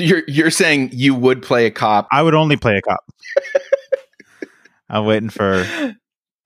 So you're you're saying you would play a cop? I would only play a cop. I'm waiting for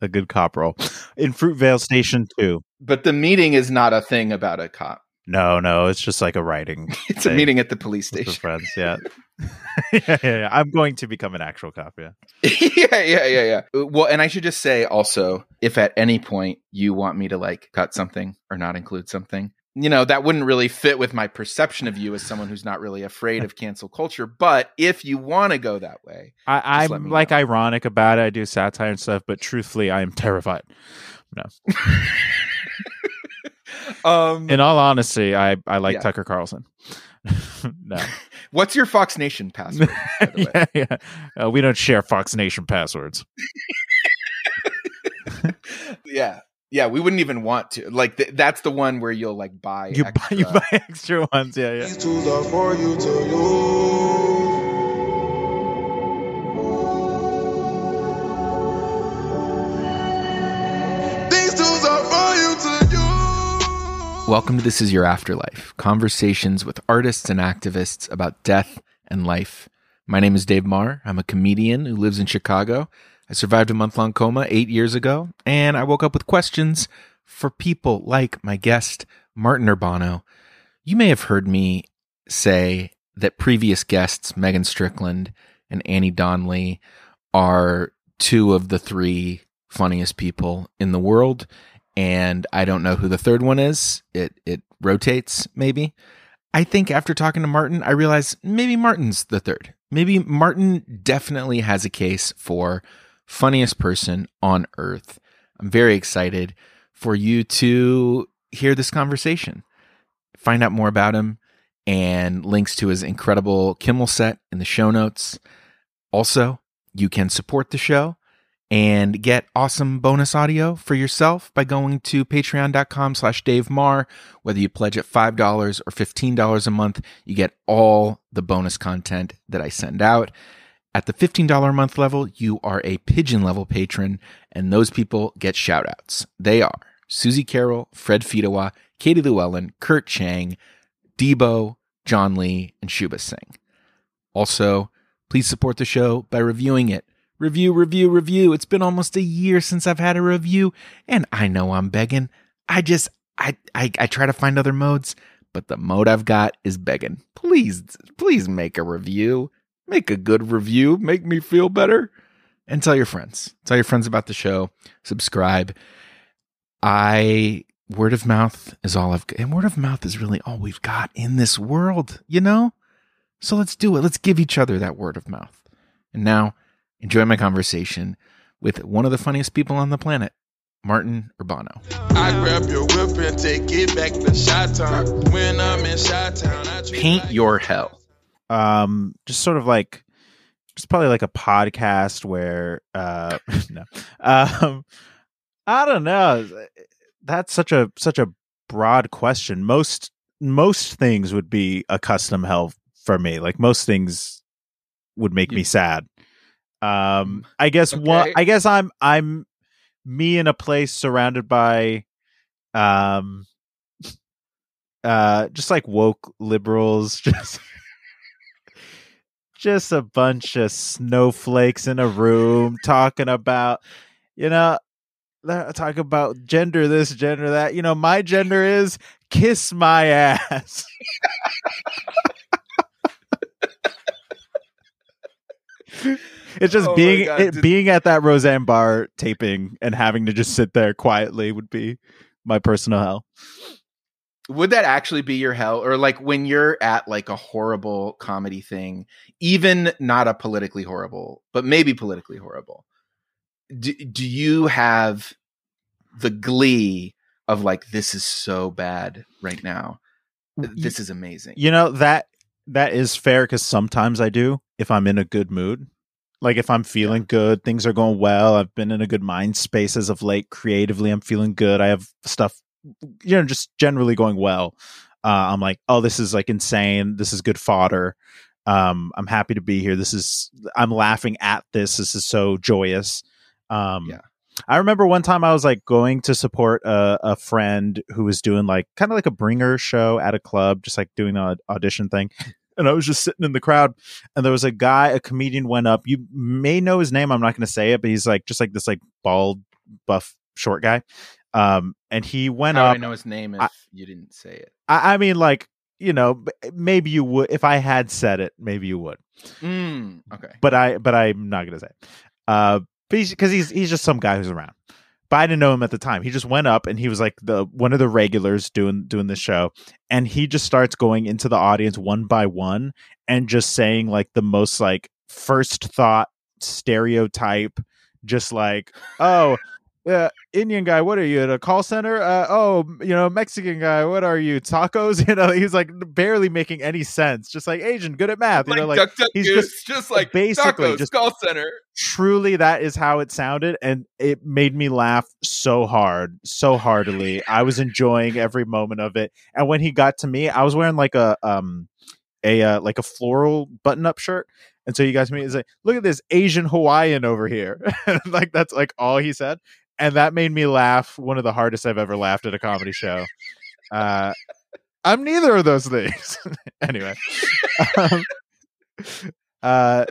a good cop role in Fruitvale Station too. But the meeting is not a thing about a cop. No, no, it's just like a writing. It's a meeting at the police station. friends. Yeah. yeah, yeah, yeah. I'm going to become an actual cop. Yeah. yeah, yeah, yeah, yeah. Uh, well, and I should just say also, if at any point you want me to like cut something or not include something, you know, that wouldn't really fit with my perception of you as someone who's not really afraid of cancel culture. But if you want to go that way, I, Just let I'm me like know. ironic about it. I do satire and stuff, but truthfully, I am terrified. um, In all honesty, I, I like Yeah. Tucker Carlson. no. what's your Fox Nation password? By the way? yeah, yeah. Uh, we don't share Fox Nation passwords. yeah. Yeah, we wouldn't even want to. Like, th- that's the one where you'll like buy. You buy, you extra- buy extra ones. Yeah, yeah. These tools are for you to use. These tools are for you to use. Welcome to This Is Your Afterlife conversations with artists and activists about death and life. My name is Dave Maher. I'm a comedian who lives in Chicago. I survived a month long coma eight years ago, and I woke up with questions for people like my guest, Martin Urbano. You may have heard me say that previous guests, Megan Strickland and Annie Donnelly, are two of the three funniest people in the world and I don't know who the third one is. It it rotates maybe. I think after talking to Martin, I realized maybe Martin's the third. Maybe Martin definitely has a case for funniest person on earth. I'm very excited for you to hear this conversation. Find out more about him and links to his incredible Kimmel set in the show notes. Also, you can support the show and get awesome bonus audio for yourself by going to patreon.com slash dave maher whether you pledge at $5 or $15 a month you get all the bonus content that i send out at the $15 a month level you are a pigeon level patron and those people get shout outs they are susie carroll fred Fidawa, katie llewellyn kurt chang debo john lee and shuba singh also please support the show by reviewing it Review, review, review. It's been almost a year since I've had a review, and I know I'm begging. I just, I, I, I try to find other modes, but the mode I've got is begging. Please, please make a review. Make a good review. Make me feel better. And tell your friends. Tell your friends about the show. Subscribe. I, word of mouth is all I've got. And word of mouth is really all we've got in this world, you know? So let's do it. Let's give each other that word of mouth. And now, enjoy my conversation with one of the funniest people on the planet, Martin Urbano. I grab your whip and take it back to Shot Town. When I'm in Shot Town, I Paint your hell. Um just sort of like just probably like a podcast where uh no um i don't know. That's such a such a broad question. Most most things would be a custom hell for me. Like most things would make me sad. Um i guess one Okay. i guess i'm i'm me in a place surrounded by um uh just like woke liberals just just a bunch of snowflakes in a room talking about you know they're about gender this gender that. You know my gender is kiss my ass. It's just Oh being God, it, being at that roseanne barr taping and having to just sit there quietly would be my personal hell Would that actually be your hell? Or like when you're at like a horrible comedy thing, even not a politically horrible, but maybe politically horrible, do, do you have the glee of like, this is so bad right now? This is amazing. You know that that is fair because sometimes I do if I'm in a good mood. Like if I'm feeling good, things are going well. I've been in a good mind space as of late. Creatively, I'm feeling good. I have stuff, you know, just generally going well. Uh, I'm like, oh, this is like insane. This is good fodder. Um, I'm happy to be here. This is I'm laughing at this. This is so joyous. Um, Yeah. I remember one time I was like going to support a, a friend who was doing like kind of like a bringer show at a club, just like doing an audition thing. and I was just sitting in the crowd, and there was a guy, a comedian, went up. You may know his name. I'm not going to say it, but he's like just like this like bald, buff, short guy. Um, and he went How up. I know his name if I- you didn't say it? I, I mean, like you know, maybe you would if I had said it. Maybe you would, Mm, okay. but I, but I'm not going to say it. Uh, because he's he's just some guy who's around. But I didn't know him at the time. He just went up and he was like the one of the regulars doing doing the show, and he just starts going into the audience one by one and just saying like the most like first thought stereotype, just like oh. Uh, Indian guy, what are you at a call center? Uh, oh, you know, Mexican guy, what are you? Tacos? You know, he's like barely making any sense. Just like Asian, good at math. You know, like Duck Duck he's Goose, just just, like basically tacos, just- call center. truly that is how it sounded and it made me laugh so hard so heartily i was enjoying every moment of it and when he got to me i was wearing like a um a uh, like a floral button up shirt and so you guys me is like look at this asian hawaiian over here like that's like all he said and that made me laugh one of the hardest i've ever laughed at a comedy show. Uh i'm neither of those things. Anyway um, uh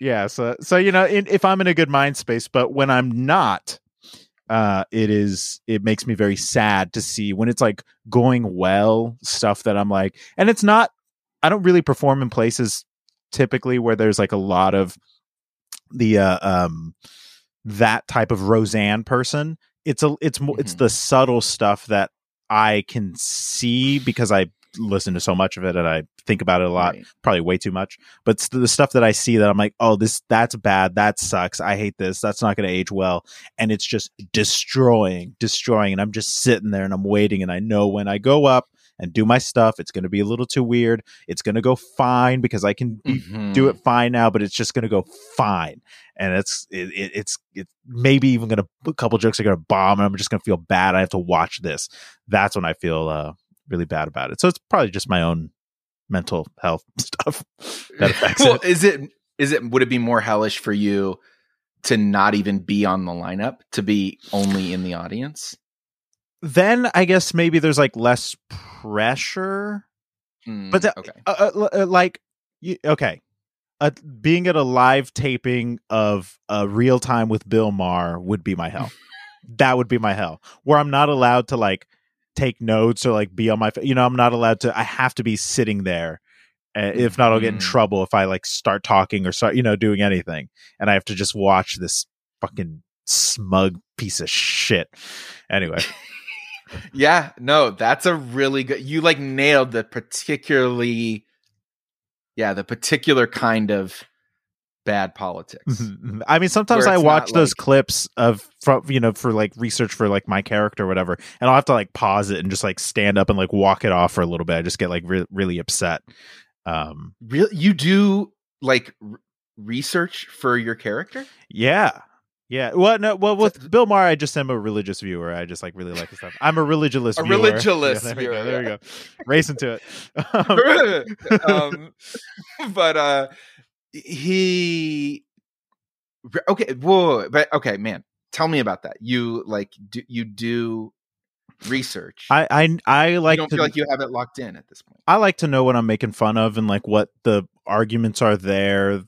yeah so so you know in, if i'm in a good mind space but when i'm not uh it is it makes me very sad to see when it's like going well stuff that i'm like and it's not i don't really perform in places typically where there's like a lot of the uh um that type of roseanne person it's a it's mo- it's mm-hmm. the subtle stuff that i can see because i listen to so much of it and i think about it a lot Right. probably way too much but it's the stuff that i see that i'm like oh this that's bad that sucks i hate this that's not going to age well and it's just destroying destroying and i'm just sitting there and i'm waiting and i know when i go up and do my stuff it's going to be a little too weird it's going to go fine because i can Mhm. do it fine now but it's just going to go fine and it's it, it, it's it's maybe even going to a couple jokes are going to bomb and i'm just going to feel bad i have to watch this that's when i feel uh really bad about it so it's probably just my own mental health stuff that affects well, it is it is it would it be more hellish for you to not even be on the lineup to be only in the audience? Then i guess maybe there's like less pressure. Mm, But the- okay, uh, uh, uh, like you, okay. Uh, being at a live taping of uh, real time with bill maher would be my hell. That would be my hell. Where i'm not allowed to like take notes or like be on my you know i'm not allowed to i have to be sitting there uh, if not i'll get in Mhm. trouble if i like start talking or start you know doing anything and i have to just watch this fucking smug piece of shit. Anyway yeah, no, that's a really good. You like nailed the particularly, yeah, the particular kind of bad politics. Mhm. I mean, sometimes I watch those like- clips of from you know for like research for like my character or whatever, and I'll have to like pause it and just like stand up and like walk it off for a little bit. I just get like re- really upset. Um, Real, you do like r- research for your character? yeah, yeah. Well, no, well with Bill Maher, I just am a religious viewer. I just like really like his stuff. I'm a religious viewer. A viewer. religious Yeah, there we viewer, go. There we go. Race into it. Um, um, but uh, he okay. Whoa, but okay, man. Tell me about that. You like do you do research? I I I like you don't to feel like you have it locked in at this point. I like to know what I'm making fun of and like what the arguments are there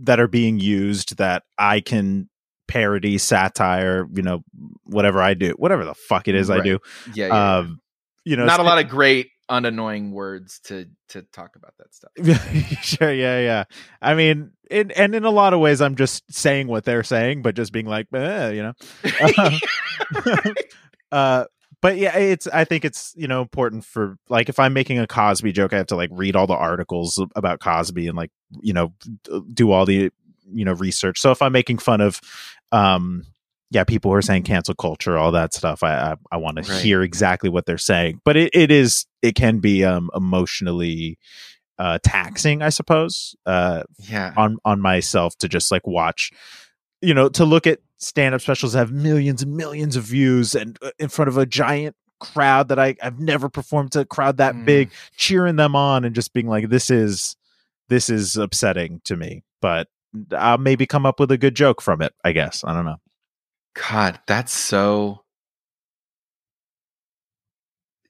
that are being used that I can parody, satire, you know, whatever I do, whatever the fuck it is I do. Yeah, yeah, yeah. Um, you know, not a lot of great unannoying words to to talk about that stuff. sure, yeah, yeah. I mean, in, and in a lot of ways, I'm just saying what they're saying, but just being like, eh, you know. uh, but yeah, it's. I think it's you know important for like if I'm making a Cosby joke, I have to like read all the articles about Cosby and like you know do all the you know research. So if I'm making fun of, um, yeah, people who are saying cancel culture, all that stuff, I I, I want to hear exactly what they're saying. But it, it is it can be um emotionally uh taxing, I suppose. Uh, yeah. on on myself to just like watch you know to look at stand up specials that have millions and millions of views and uh, in front of a giant crowd that I I've never performed to a crowd that Mm. big cheering them on and just being like this is this is upsetting to me but I'll maybe come up with a good joke from it I guess I don't know God, that's so.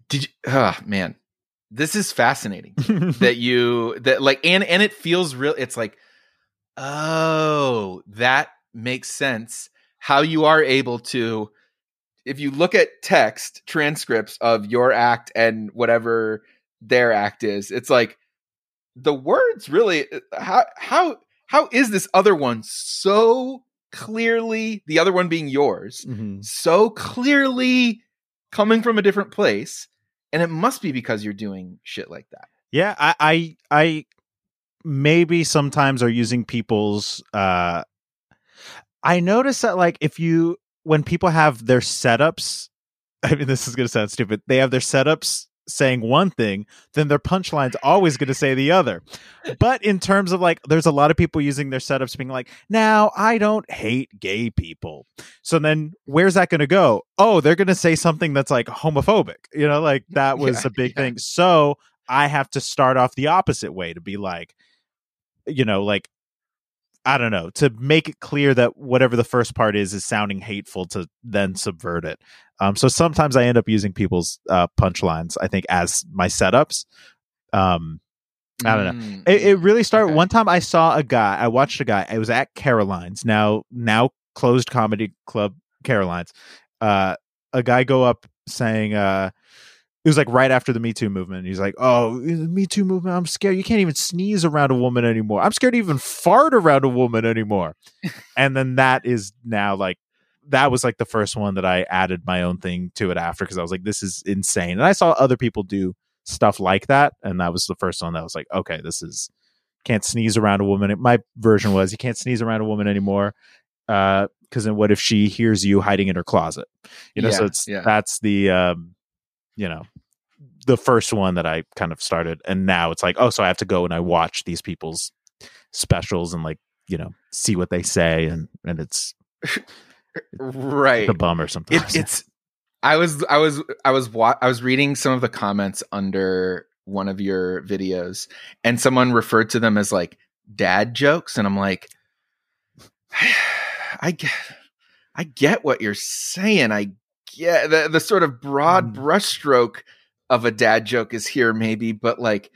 Did you? Oh ah, man, this is fascinating that you that like and and it feels real it's like oh that makes sense how you are able to if you look at text transcripts of your act and whatever their act is it's like the words really uh, how how how is this other one so clearly the other one being yours Mhm. so clearly coming from a different place and it must be because you're doing shit like that Yeah, I, I, I maybe sometimes are using people's. uh I notice that like if you when people have their setups, I mean this is gonna sound stupid. They have their setups saying one thing, then their punchline's always gonna say the other. But in terms of like, there's a lot of people using their setups being like, now I don't hate gay people. So then where's that gonna go? Oh, they're gonna say something that's like homophobic. You know, like that was Yeah, a big yeah. thing. So I have to start off the opposite way to be like, you know, like I don't know, to make it clear that whatever the first part is is sounding hateful to then subvert it. Um, so sometimes I end up using people's uh, punchlines, I think, as my setups. Um, I don't know. Mm, it, it really started Okay. one time I saw a guy, I watched a guy, I was at Caroline's, now now closed comedy club Caroline's. Uh, a guy go up saying, uh, it was like right after the Me Too movement. He's like, "Oh, the Me Too movement. I'm scared. You can't even sneeze around a woman anymore. I'm scared to even fart around a woman anymore." and then that is now like that was like the first one that I added my own thing to it after because I was like, "This is insane." And I saw other people do stuff like that, and that was the first one that was like, "Okay, this is can't sneeze around a woman." My version was, "You can't sneeze around a woman anymore." Uh, because then what if she hears you hiding in her closet? You know, so it's yeah. that's the um, you know, the first one that I kind of started, and now it's like, oh, so I have to go and I watch these people's specials and like you know see what they say, and and it's right the bummer sometimes. it, it's i was i was i was wa- i was reading some of the comments under one of your videos and someone referred to them as like dad jokes and i'm like i get i get what you're saying i get the, the sort of broad Mm. brushstroke of a dad joke is here maybe but like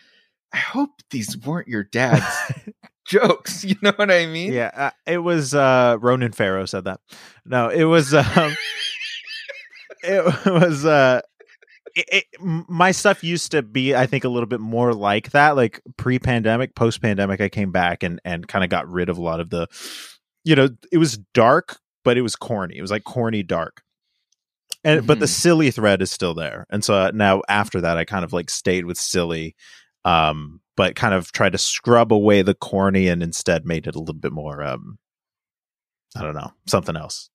i hope these weren't your dad's jokes you know what i mean yeah, uh, it was uh Ronan Farrow said that. No, it was um it was uh it, it, my stuff used to be I think a little bit more like that like pre-pandemic, post-pandemic I came back and and kind of got rid of a lot of the you know, it was dark but it was corny. It was like corny dark. And but the Mhm. silly thread is still there. And so uh, now after that I kind of like stayed with silly um but kind of tried to scrub away the corny and instead made it a little bit more um I don't know, something else.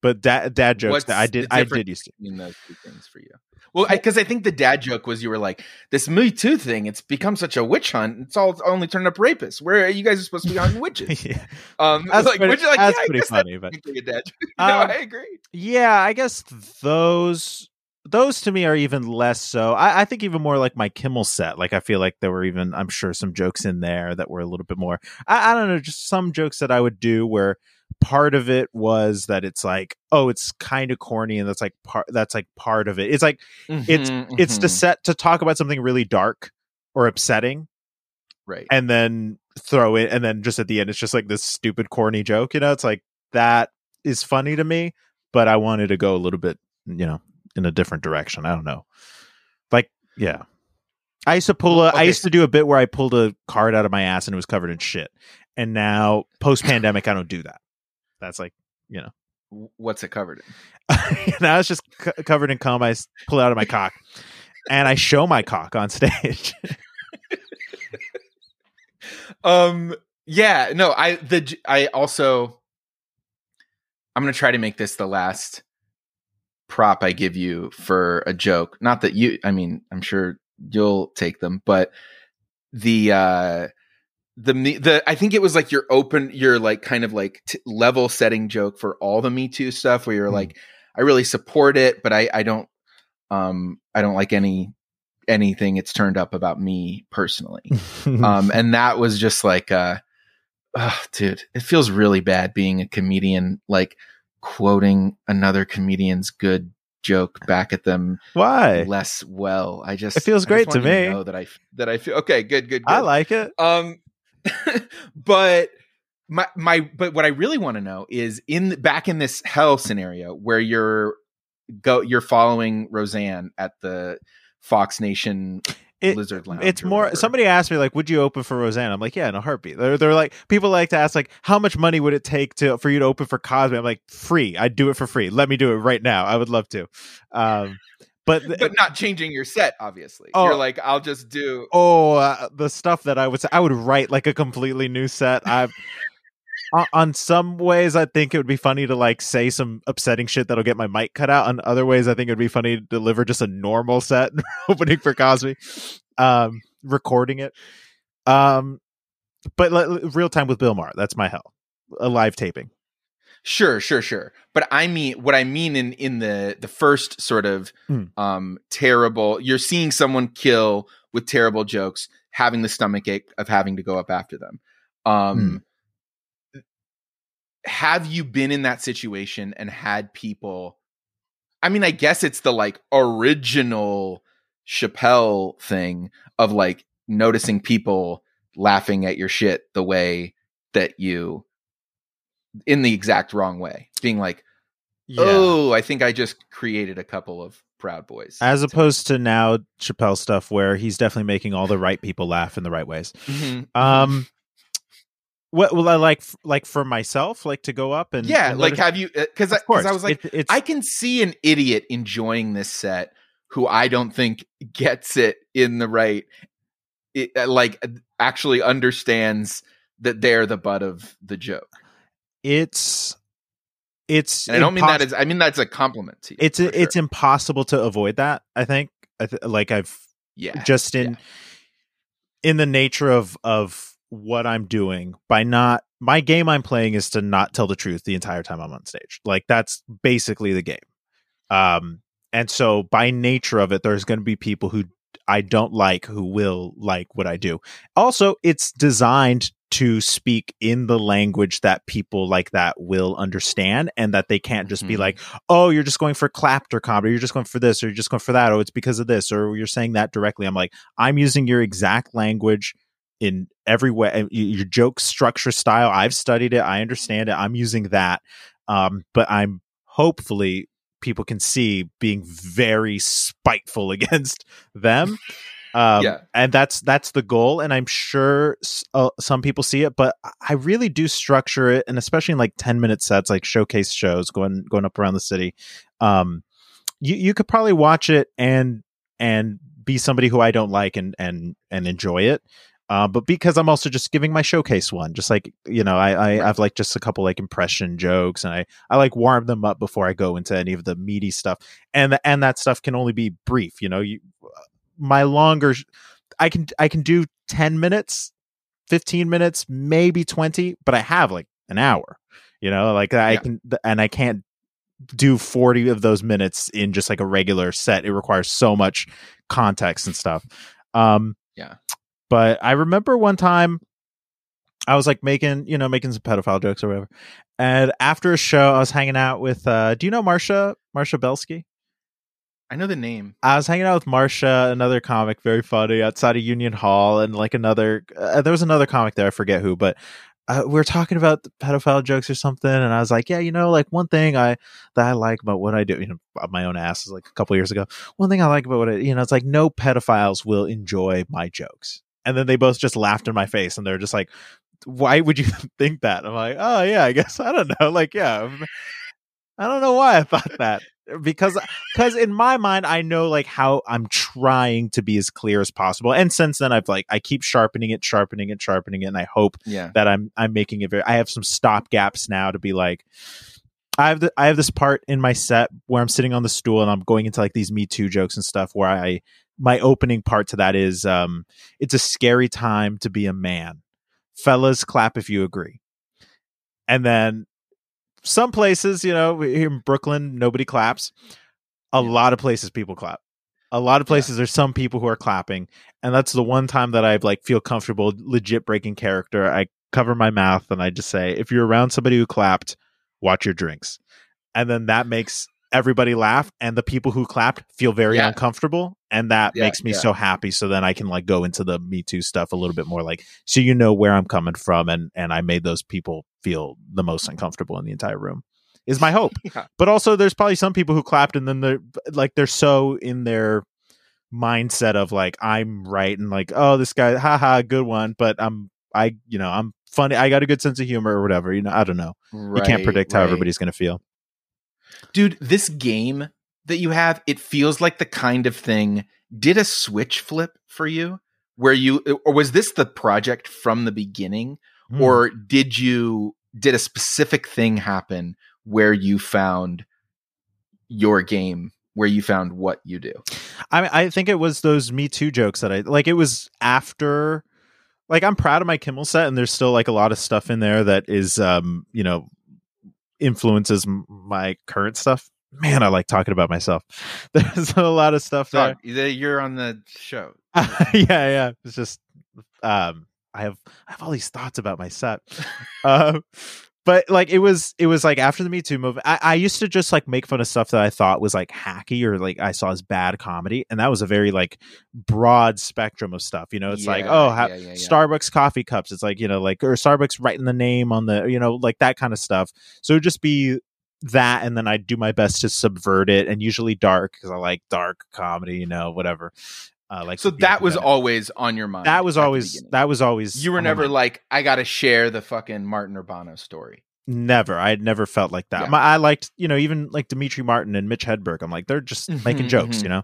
But dad dad jokes What's that I did I did used to between those two things for you? Well, because I, think the dad joke was you were like this Me Too thing. It's become such a witch hunt. It's all only turning up rapists. Where you guys are supposed to be hunting witches. yeah. Um, That's like, pretty- like, that's yeah, pretty funny, but- a dad joke. Um, no, I agree. Yeah, I guess those those to me are even less so. I, I think even more like my Kimmel set. Like I feel like there were even I'm sure some jokes in there that were a little bit more. I, I don't know, just some jokes that I would do where part of it was that it's like oh it's kind of corny and that's like part that's like part of it. It's like it's Mhm, it's to set to talk about something really dark or upsetting right. and then throw it and then just at the end it's just like this stupid corny joke you know it's like that is funny to me but i wanted to go a little bit you know in a different direction i don't know like yeah i used to pull a I Okay, used to do a bit where i pulled a card out of my ass and it was covered in shit and now post pandemic i don't do that that's like you know, What's it covered in? now it's just c- covered in cum I pull it out of my cock and i show my cock on stage Um. Yeah. No. I the I also. I'm gonna try to make this the last prop I give you for a joke. Not that you. I mean, I'm sure you'll take them, but the uh the me the I think it was like your open your like kind of like t- level setting joke for all the Me Too stuff where you're Hmm. like I really support it, but I I don't um I don't like any anything it's turned up about me personally um and that was just like uh oh, dude it feels really bad being a comedian like quoting another comedian's good joke back at them Why? less well. I just It feels I great to me. know that I that I feel okay. Good, good, good. I like it. Um, but my my but what I really want to know is in back in this hell scenario where you're go you're following Roseanne at the Fox Nation It- Lizard Lounge. It's more. Somebody asked me like, "Would you open for Roseanne?" I'm like, "Yeah, in a heartbeat." They're, they're like, people like to ask like, "How much money would it take to for you to open for Cosby?" I'm like, "Free. I'd do it for free. Let me do it right now. I would love to." Um, but but not changing your set. Obviously, Oh. you're like I'll just do. oh, uh, the stuff that I would say, I would write like a completely new set. I. on- On some ways, I think it would be funny to like say some upsetting shit that'll get my mic cut out. On other ways, I think it would be funny to deliver just a normal set opening for Cosby, um, recording it. Um, but like, real time with Bill Maher, that's my hell. A live taping. Sure, sure, sure. But I mean, what I mean in in the the first sort of Hmm. um terrible, you're seeing someone kill with terrible jokes, having the stomach ache of having to go up after them. Um, have you been in that situation and had people? I mean, I guess it's the like original Chappelle thing of like noticing people laughing at your shit the way that you in the exact wrong way being like oh i think i just created a couple of proud boys As opposed to now Chappelle stuff where he's definitely making all the right people laugh in the right ways. Mhm. Um, what will I like? Like for myself, like to go up and yeah and like have you because Of course, i was like it, i can see an idiot enjoying this set who i don't think gets it in the right it, uh, like actually understands that they're the butt of the joke it's it's and i don't mean that impos- as i mean that's a compliment to you it's for it's sure. impossible to avoid that. I think. I th- like I've yeah just in in the nature of of what I'm doing by not my game I'm playing is to not tell the truth the entire time I'm on stage. Like that's basically the game. Um and so by nature of it there's going to be people who I don't like who will like what I do. Also, it's designed to speak in the language that people like that will understand and that they can't just be Mhm. like, oh, you're just going for clapter comedy, you're just going for this, or you're just going for that, oh, it's because of this, or you're saying that directly. I'm like, I'm using your exact language in every way, your joke structure style. I've studied it, I understand it. I'm using that. Um, but I'm hopefully people can see being very spiteful against them. Um, Yeah. and that's that's the goal, and I'm sure uh, some people see it, but I really do structure it, and especially in like ten minute sets, like showcase shows going going up around the city. Um, you you could probably watch it and and be somebody who I don't like and and and enjoy it. Uh, but because I'm also just giving my showcase one, just like you know, I, I Right. I've like just a couple like impression jokes, and I I like warm them up before I go into any of the meaty stuff, and and that stuff can only be brief. You know, you my longer, I can I can do ten minutes, fifteen minutes, maybe twenty, but I have like an hour. You know, like I Yeah. can, and I can't do 40 of those minutes in just like a regular set. It requires so much context and stuff. Um, Yeah. But I remember one time I was like making, you know, making some pedophile jokes or whatever. And after a show, I was hanging out with, uh, do you know Marcia, Marcia Belsky? i know the name I was hanging out with Marcia, another comic, very funny, outside of Union Hall, and like another. Uh, there was another comic there, I forget who, but uh, we were talking about the pedophile jokes or something, and I was like, "Yeah, you know, like one thing I that I like about what I do, you know, about my own ass is like a couple years ago. One thing I like about what I, you know, it's like no pedophiles will enjoy my jokes." And then they both just laughed in my face, and they're just like, "Why would you think that?" I'm like, "Oh yeah, I guess I don't know. Like, yeah, um, I don't know why I thought that." because because in my mind i know like how i'm trying to be as clear as possible and since then i've like i keep sharpening it sharpening it sharpening it and i hope yeah that i'm i'm making it very i have some stop gaps now to be like i have the, i have this part in my set where i'm sitting on the stool and i'm going into like these me too jokes and stuff where i my opening part to that is um it's a scary time to be a man fellas clap if you agree and then some places, you know, in Brooklyn, nobody claps. A Yeah. lot of places, people clap. A lot of Yeah. places, there's some people who are clapping, and that's the one time that I like feel comfortable, legit breaking character. I cover my mouth and I just say, if you're around somebody who clapped, watch your drinks, and then that makes everybody laugh and the people who clapped feel very Yeah. uncomfortable and that Yeah, makes me yeah. so happy so then i can like go into the me too stuff a little bit more like so you know where i'm coming from and and i made those people feel the most uncomfortable in the entire room is my hope but also there's probably some people who clapped and then they're like they're so in their mindset of like i'm right and like oh this guy haha good one but i'm i you know i'm funny i got a good sense of humor or whatever you know i don't know you can't Right, predict how right. everybody's going to feel Dude, this game that you have, it feels like the kind of thing. Did a switch flip for you? Where you, or was this the project from the beginning? Hmm. Or did you, did a specific thing happen where you found your game, where you found what you do? I I think it was those Me Too jokes that I like. It was after, like, I'm proud of my Kimmel set, and there's still like a lot of stuff in there that is, um, you know, influences m- my current stuff. Man, I like talking about myself. There's a lot of stuff there. You're on the show. yeah, yeah. It's just, um, I have I have all these thoughts about my set. um, but like it was it was like after the Me Too movement, I, I used to just like make fun of stuff that I thought was like hacky or like I saw as bad comedy, and that was a very like broad spectrum of stuff. You know, it's like oh, ha- yeah, yeah, yeah. Starbucks coffee cups. It's like you know, like or Starbucks writing the name on the you know like that kind of stuff. So just be that, and then I'd do my best to subvert it, and usually dark because I like dark comedy. You know, whatever. Uh, like So that was always on your mind. That was always that was always You were never like, I got to share the fucking Martin Urbano story. never. I had never felt like that. Yeah. My, I liked you know even like Demetri Martin and Mitch Hedberg. I'm like they're just making Mhm, jokes. mhm. You know,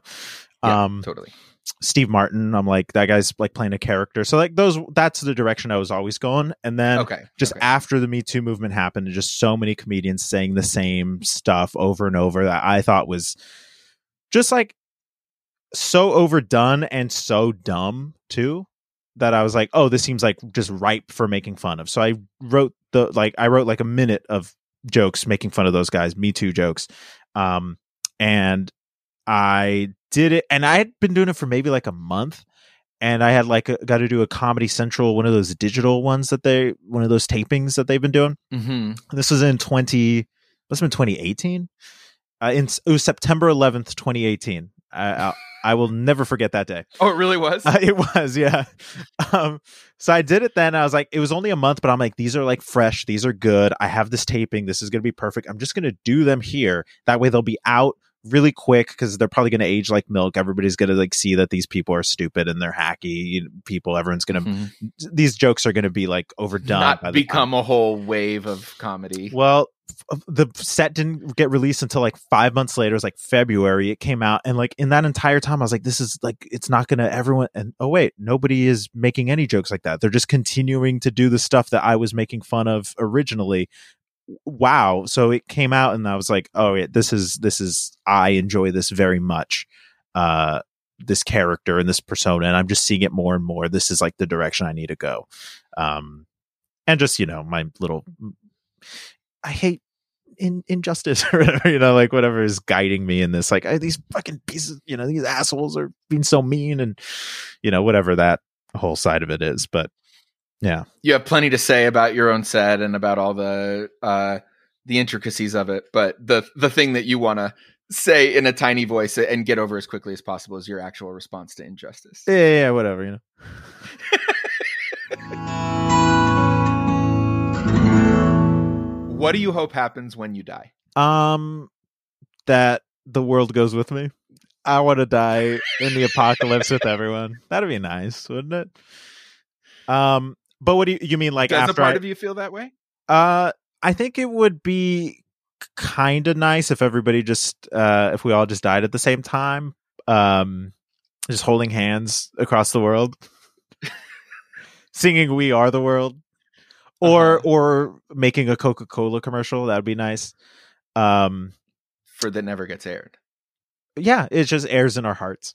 Yeah, um, totally. Steve Martin. I'm like that guy's like playing a character. So like those that's the direction I was always going. And then Okay. just okay. after the Me Too movement happened, and just so many comedians saying the same stuff over and over that I thought was just like so overdone and so dumb too that I was like, oh, this seems like just ripe for making fun of. So I wrote the like I wrote like a minute of jokes making fun of those guys, Me Too jokes. Um and I did it and I had been doing it for maybe like a month and I had like got to do a Comedy Central one of those digital ones that they one of those tapings that they've been doing. Mm-hmm. This was in 20 must have been 2018. Uh, in it was September 11th, 2018. I, I I will never forget that day. Oh, it really was? Uh, it was, yeah. Um, so I did it then. I was like, it was only a month, but I'm like, these are like fresh. These are good. I have this taping. This is going to be perfect. I'm just going to do them here. That way they'll be out really quick because they're probably going to age like milk. Everybody's going to like see that these people are stupid and they're hacky people. Everyone's going to, Mhm. these jokes are going to be like overdone. Not become a whole wave of comedy. Well, the set didn't get released until like five months later. It was like February. It came out, and like in that entire time, I was like, "This is like it's not gonna everyone." And oh wait, nobody is making any jokes like that. They're just continuing to do the stuff that I was making fun of originally. Wow! So it came out, and I was like, "Oh, yeah, this is this is I enjoy this very much." Uh, this character and this persona, and I'm just seeing it more and more. This is like the direction I need to go. Um, and just you know, my little I hate in injustice or whatever, you know, like whatever is guiding me in this. Like I, these fucking pieces, you know, these assholes are being so mean, and you know, whatever that whole side of it is. But yeah, you have plenty to say about your own set and about all the uh the intricacies of it but the the thing that you want to say in a tiny voice and get over as quickly as possible is your actual response to injustice yeah, yeah, yeah, whatever, you what do you hope happens when you die. Um, that the world goes with me. I want to die in the apocalypse with everyone. That'd be nice, wouldn't it? Um, but what do you, you mean? Like does a after part I, of you feel that way Uh, I think it would be kind of nice if everybody just, uh, if we all just died at the same time, um, just holding hands across the world, singing "We Are the World," or Uh-huh. or making a Coca Cola commercial. That would be nice. Um, for that never gets aired yeah, it just airs in our hearts.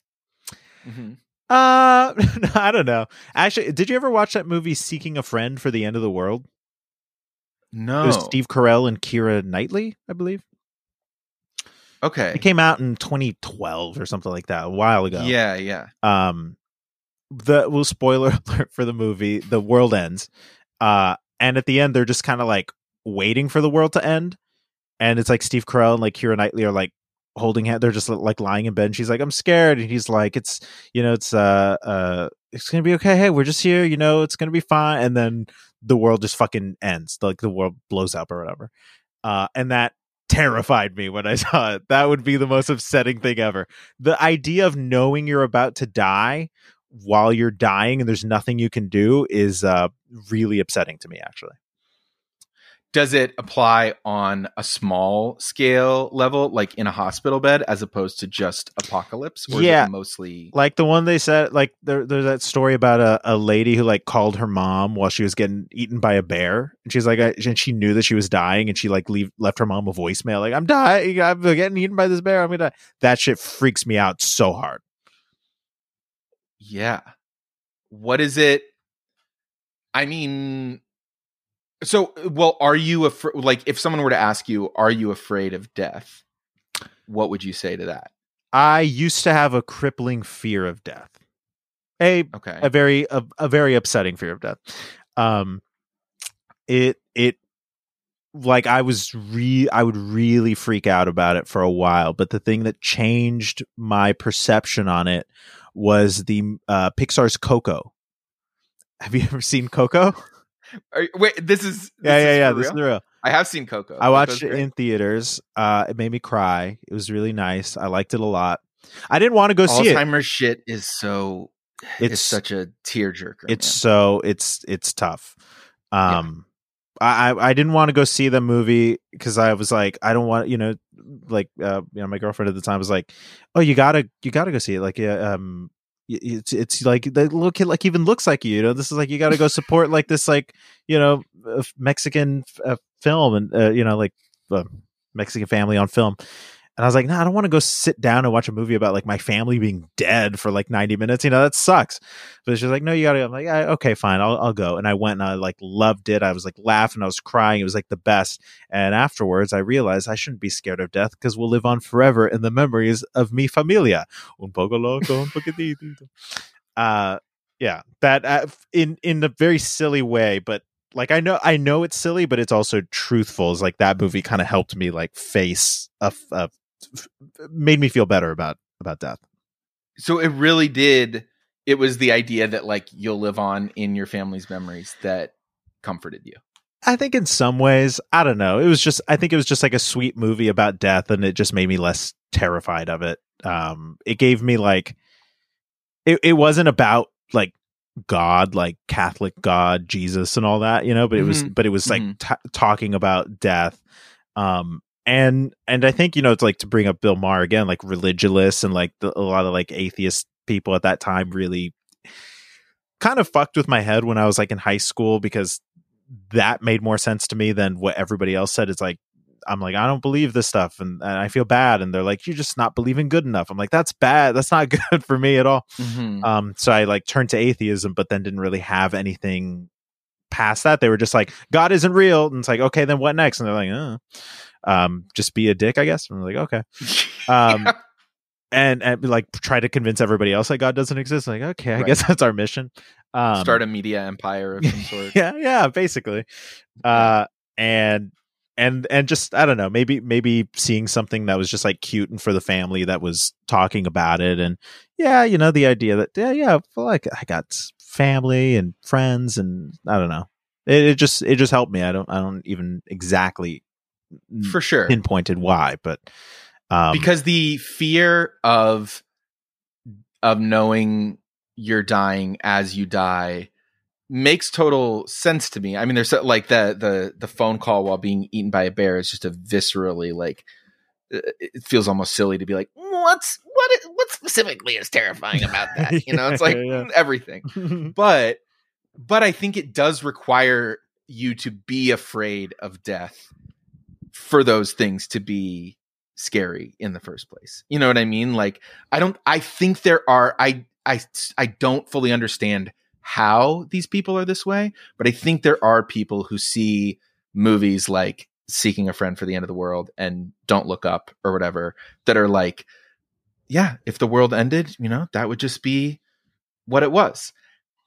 Mhm. Uh, I don't know. Actually, did you ever watch that movie "Seeking a Friend for the End of the World"? no It was Steve Carell and Keira Knightley, I believe. okay It came out in 2012 or something like that, a while ago. yeah yeah Um, the well, spoiler alert for the movie: the world ends. Uh, and at the end, they're just kind of like waiting for the world to end, and it's like Steve Carell and like Keira Knightley are like holding hand. They're just like lying in bed. And she's like, "I'm scared," and he's like, "It's you know, it's uh uh, it's gonna be okay. Hey, we're just here. You know, it's gonna be fine." And then the world just fucking ends. Like the world blows up or whatever. Uh, and that terrified me when I saw it. That would be the most upsetting thing ever. The idea of knowing you're about to die while you're dying and there's nothing you can do is uh, really upsetting to me, actually. Does it apply on a small scale level, like in a hospital bed, as opposed to just apocalypse? Or Yeah. is it mostly. Like the one they said, like there, there's that story about a, a lady who like called her mom while she was getting eaten by a bear, and she's like, I, and she knew that she was dying, and she like leave, left her mom a voicemail, like, "I'm dying, I'm getting eaten by this bear, I'm gonna." die." That shit freaks me out so hard. Yeah. What is it? I mean, so, well, are you afraid? Like, if someone were to ask you, are you afraid of death? What would you say to that? I used to have a crippling fear of death. A Okay. a very a, a very upsetting fear of death. Um it it like I was re I would really freak out about it for a while, but the thing that changed my perception on it was the uh Pixar's Coco. Have you ever seen Coco? Are, wait, this is. This yeah, yeah, is yeah. This is real? the real. I have seen Coco. I watched it in theaters. Uh it made me cry. It was really nice. I liked it a lot. I didn't want to go see it. Alzheimer's shit is so. It's, It's such a tearjerker. it's man. so it's it's tough um I, I didn't want to go see the movie because I was like I don't want you know like uh you know my girlfriend at the time was like oh you gotta you gotta go see it. Like yeah um it's it's like the little kid like even looks like you you know? This is like you gotta go support like this like you know uh, Mexican uh, film and uh, you know like Mexican family on film and I was like, no, I don't want to go sit down and watch a movie about like my family being dead for like 90 minutes. You know, that sucks. But she's like, no, you gotta. I'm like, "Ah, okay, fine, I'll, I'll go. And I went and I like loved it. I was like laughing, I was crying. It was like the best. And afterwards, I realized I shouldn't be scared of death because we'll live on forever in the memories of mi familia. Un poco loco, un poquitito. Uh, yeah, that uh, in in a very silly way, but like I know I know it's silly, but it's also truthful. Is like that movie kind of helped me like face a, a made me feel better about about death. so it really did. It was the idea that like you'll live on in your family's memories that comforted you. I think in some ways, I don't know. It was just I think it was just like a sweet movie about death and it just made me less terrified of it. Um it gave me like it it wasn't about like God, like Catholic God, Jesus and all that, you know, but it was Mhm. but it was like Mhm. t- talking about death. Um and and I think you know it's like to bring up Bill Maher again, like religious and like the, a lot of like atheist people at that time really kind of fucked with my head when I was like in high school because that made more sense to me than what everybody else said. It's like I'm like I don't believe this stuff and, and I feel bad and they're like you're just not believing good enough. I'm like that's bad. That's not good for me at all. Mm-hmm. Um so I like turned to atheism but then didn't really have anything past that. They were just like God isn't real and it's like okay then what next? And they're like oh. Um just be a dick I guess. And I'm like okay. Um Yeah. and and like try to convince everybody else that God doesn't exist. Like okay, I Right. guess that's our mission. Um Start a media empire of some sort. yeah yeah basically uh and and and just i don't know maybe maybe seeing something that was just like cute and for the family that was talking about it and yeah you know the idea that yeah yeah well, like i got family and friends and i don't know it, it just it just helped me i don't i don't even exactly For sure. pinpointed why but um because the fear of of knowing you're dying as you die makes total sense to me. I mean, there's like the the the phone call while being eaten by a bear is just a viscerally like uh, it feels almost silly to be like what's what what specifically is terrifying about that you know it's like Yeah. everything but but i think it does require you to be afraid of death for those things to be scary in the first place. You know what i mean? Like i don't i think there are i i i don't fully understand how these people are this way but i think there are people who see movies like seeking a friend for the end of the world and don't look up or whatever that are like yeah if the world ended you know that would just be what it was.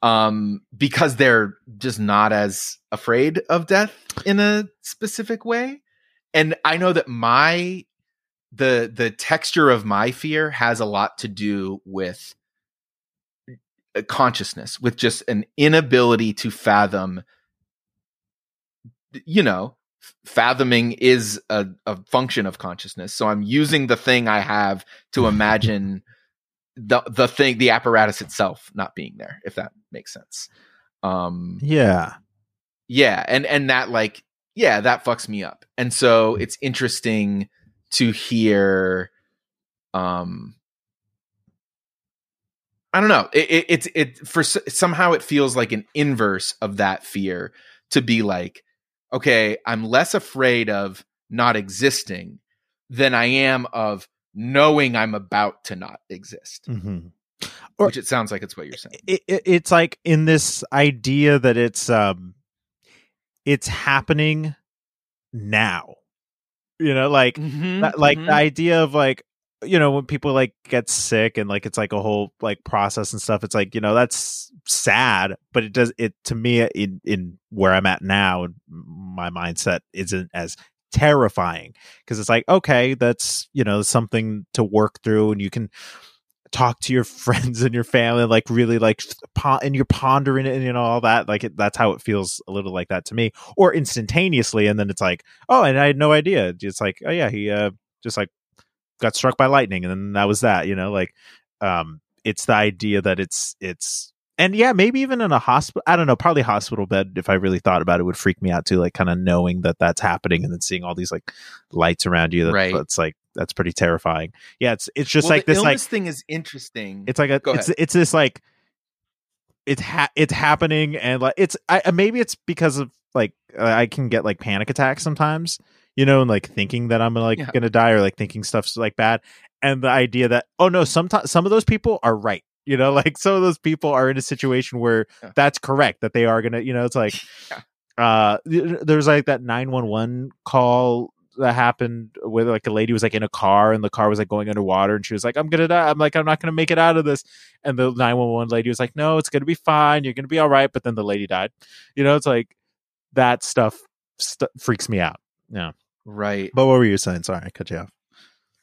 Um because they're just not as afraid of death in a specific way and i know that my the the texture of my fear has a lot to do with uh, consciousness with just an inability to fathom you know fathoming is a, a function of consciousness so i'm using the thing i have to imagine the the thing the apparatus itself not being there if that makes sense um Yeah. yeah and and that like yeah that fucks me up. And so it's interesting to hear um i don't know. It, it it's it for somehow it feels like an inverse of that fear to be like okay i'm less afraid of not existing than i am of knowing i'm about to not exist hmm Or- which it sounds like it's what you're saying. it, it, it's like in this idea that it's um it's happening now you know like that, like Mhm. the idea of like you know when people like get sick and like it's like a whole like process and stuff it's like you know that's sad but it does it to me in in where i'm at now my mindset isn't as terrifying because it's like okay that's you know something to work through and you can talk to your friends and your family like really like and you're pondering it and you know all that like it, that's how it feels a little like that to me or instantaneously and then it's like oh and i had no idea it's like oh yeah he uh just like got struck by lightning and then that was that you know like um it's the idea that it's it's and yeah maybe even in a hospital i don't know probably hospital bed if i really thought about it would freak me out too like kind of knowing that that's happening and then seeing all these like lights around you that, Right. that's like that's pretty terrifying yeah it's it's just Well, like the this like thing is interesting it's like a it's it's this like it's ha- it's happening and like it's I maybe it's because of like I can get like panic attacks sometimes, you know, and like thinking that I'm like Yeah. gonna die or like thinking stuff's like bad, and the idea that oh no, sometimes some of those people are right. You know, like some of those people are in a situation where Yeah. that's correct that they are gonna. You know, it's like Yeah. uh, there's like that nine one one call that happened where like a lady was like in a car and the car was like going underwater and she was like i'm gonna die. I'm like i'm not gonna make it out of this. And the 911 lady was like no it's gonna be fine. You're gonna be all right. But then the lady died. You know it's like that stuff st- freaks me out. Yeah. Right. But what were you saying? Sorry i cut you off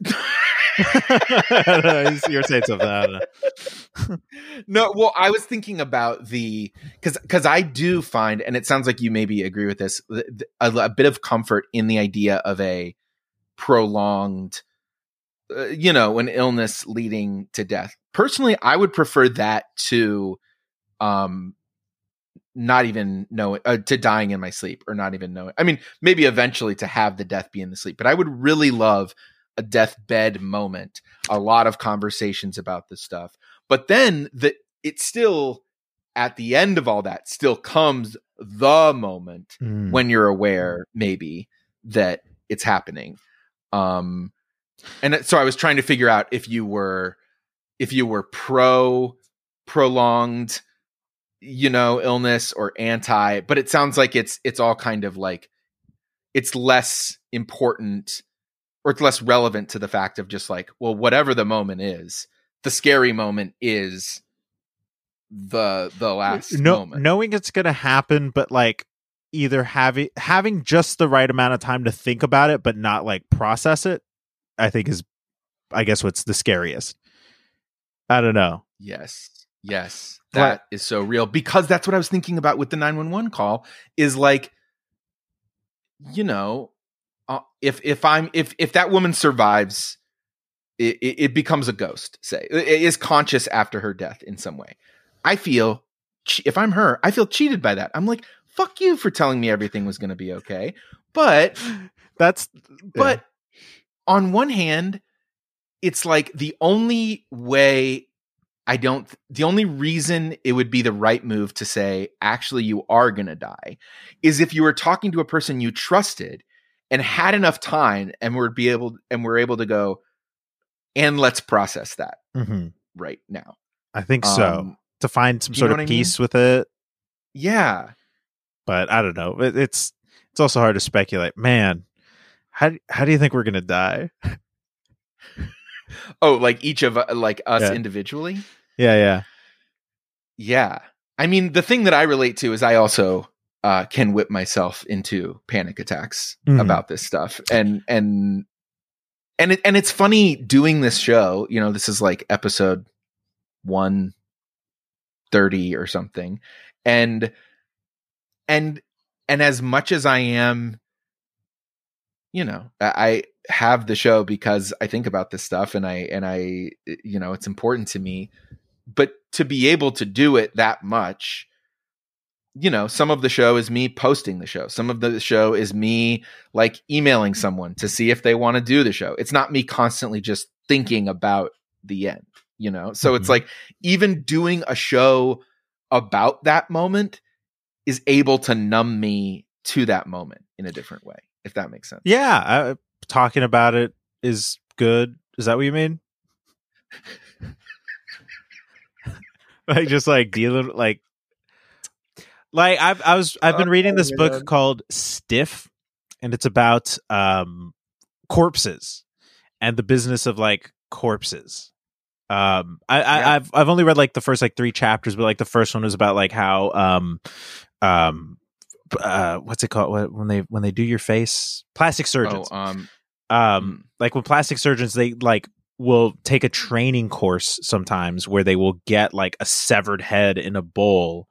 I don't know, you were saying something I don't know. no well i was thinking about the because because i do find and it sounds like you maybe agree with this th- th- a, a bit of comfort in the idea of a prolonged uh, you know an illness leading to death personally i would prefer that to um not even knowing uh, to dying in my sleep or not even knowing i mean maybe eventually to have the death be in the sleep but i would really love a deathbed moment a lot of conversations about this stuff but then the it still at the end of all that still comes the moment Mm. when you're aware maybe that it's happening um and so i was trying to figure out if you were if you were pro prolonged you know illness or anti but it sounds like it's it's all kind of like it's less important or it's less relevant to the fact of just like well whatever the moment is the scary moment is the the last no, moment knowing it's gonna happen, but like either having having just the right amount of time to think about it, but not like process it, I think is, I guess, what's the scariest. I don't know. Yes. Yes. But- That is so real because that's what I was thinking about with the 911 call is like you know uh, if if I'm if if that woman survives it, it, becomes a ghost say it is conscious after her death in some way. I feel if I'm her, I feel cheated by that. I'm like fuck you for telling me everything was going to be okay. But That's but on one hand, it's like the only way I don't, the only reason it would be the right move to say, actually, you are going to die is if you were talking to a person you trusted and had enough time and were be able, and were able to go, and let's process that Mhm. right now. I think so. Um, to find some sort of I mean? peace with it, yeah. but I don't know. It, it's it's also hard to speculate. Man, how how do you think we're gonna die? Oh, like each of uh, like us Yeah. individually. Yeah, yeah. Yeah. I mean, the thing that I relate to is I also uh, can whip myself into panic attacks Mhm. about this stuff, and and and it, and it's funny doing this show. You know, this is like episode one thirty or something, and and and as much as I am, you know, I have the show because I think about this stuff, and I and I, you know, it's important to me. But to be able to do it that much you know, some of the show is me posting the show. Some of the show is me like emailing someone to see if they want to do the show. It's not me constantly just thinking about the end, you know? So mm-hmm. it's like even doing a show about that moment is able to numb me to that moment in a different way, if that makes sense. Yeah. Uh, talking about it is good. Is that what you mean? like just like dealing like like I've I was I've been oh, reading this book called Stiff, and it's about um corpses and the business of like corpses. Um, I, I yeah. I've I've only read like the first like three chapters, but like the first one was about like how um um uh what's it called what, when they when they do your face plastic surgeons oh, um um hmm. like when plastic surgeons they like will take a training course sometimes where they will get like a severed head in a bowl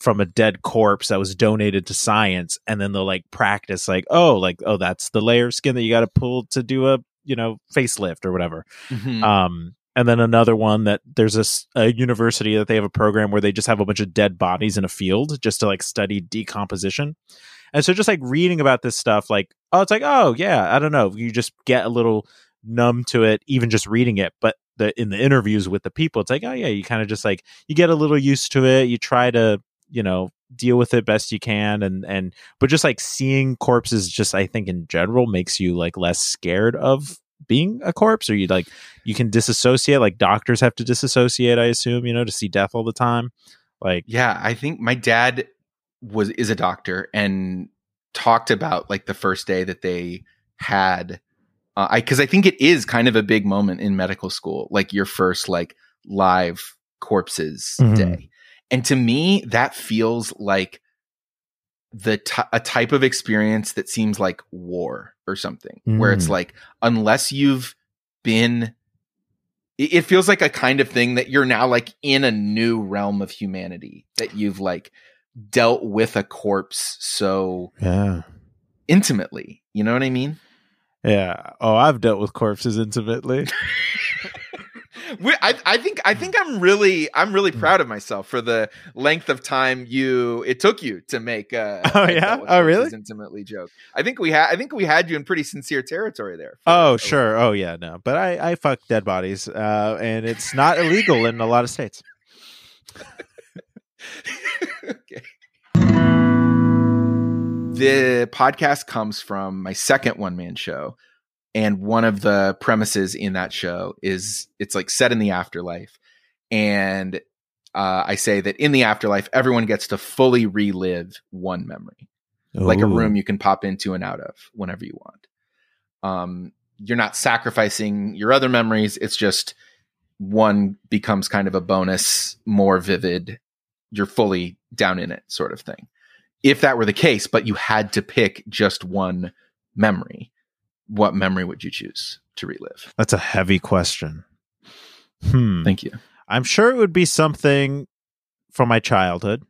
from a dead corpse that was donated to science and then they'll like practice like oh like oh that's the layer of skin that you got to pull to do a you know facelift or whatever mm-hmm. um and then another one that there's a, a, university that they have a program where they just have a bunch of dead bodies in a field just to like study decomposition and so just like reading about this stuff like oh it's like oh yeah i don't know you just get a little numb to it even just reading it but the in the interviews with the people it's like oh yeah you kind of just like you get a little used to it you try to you know deal with it best you can and and but just like seeing corpses just i think in general makes you like less scared of being a corpse or you like you can disassociate like doctors have to disassociate i assume you know to see death all the time like yeah i think my dad was is a doctor and talked about like the first day that they had uh, i because i think it is kind of a big moment in medical school like your first like live corpses mm-hmm. day and to me, that feels like the t- a type of experience that seems like war or something, mm. where it's mm. like unless you've been it feels like a kind of thing that you're now like in a new realm of humanity that you've like dealt with a corpse so yeah intimately you know what i mean yeah oh i've dealt with corpses intimately I, I think I think I'm really I'm really hmm. proud of myself for the length of time you it took you to make. Uh, oh yeah, oh really? Intimately joke. I think we had I think we had you in pretty sincere territory there. Oh sure. Oh yeah. No, but I I fuck dead bodies, uh, and it's not illegal in a lot of states. okay. The podcast comes from my second one man show, and one of the premises in that show is it's like set in the afterlife. And uh, i say that in the afterlife everyone gets to fully relive one memory. Ooh. like a room you can pop into and out of whenever you want. Um, you're not sacrificing your other memories. It's just one becomes kind of a bonus more vivid. You're fully down in it sort of thing. If that were the case but you had to pick just one memory what memory would you choose to relive? That's a heavy question. Hmm. Thank you. I'm sure it would be something from my childhood.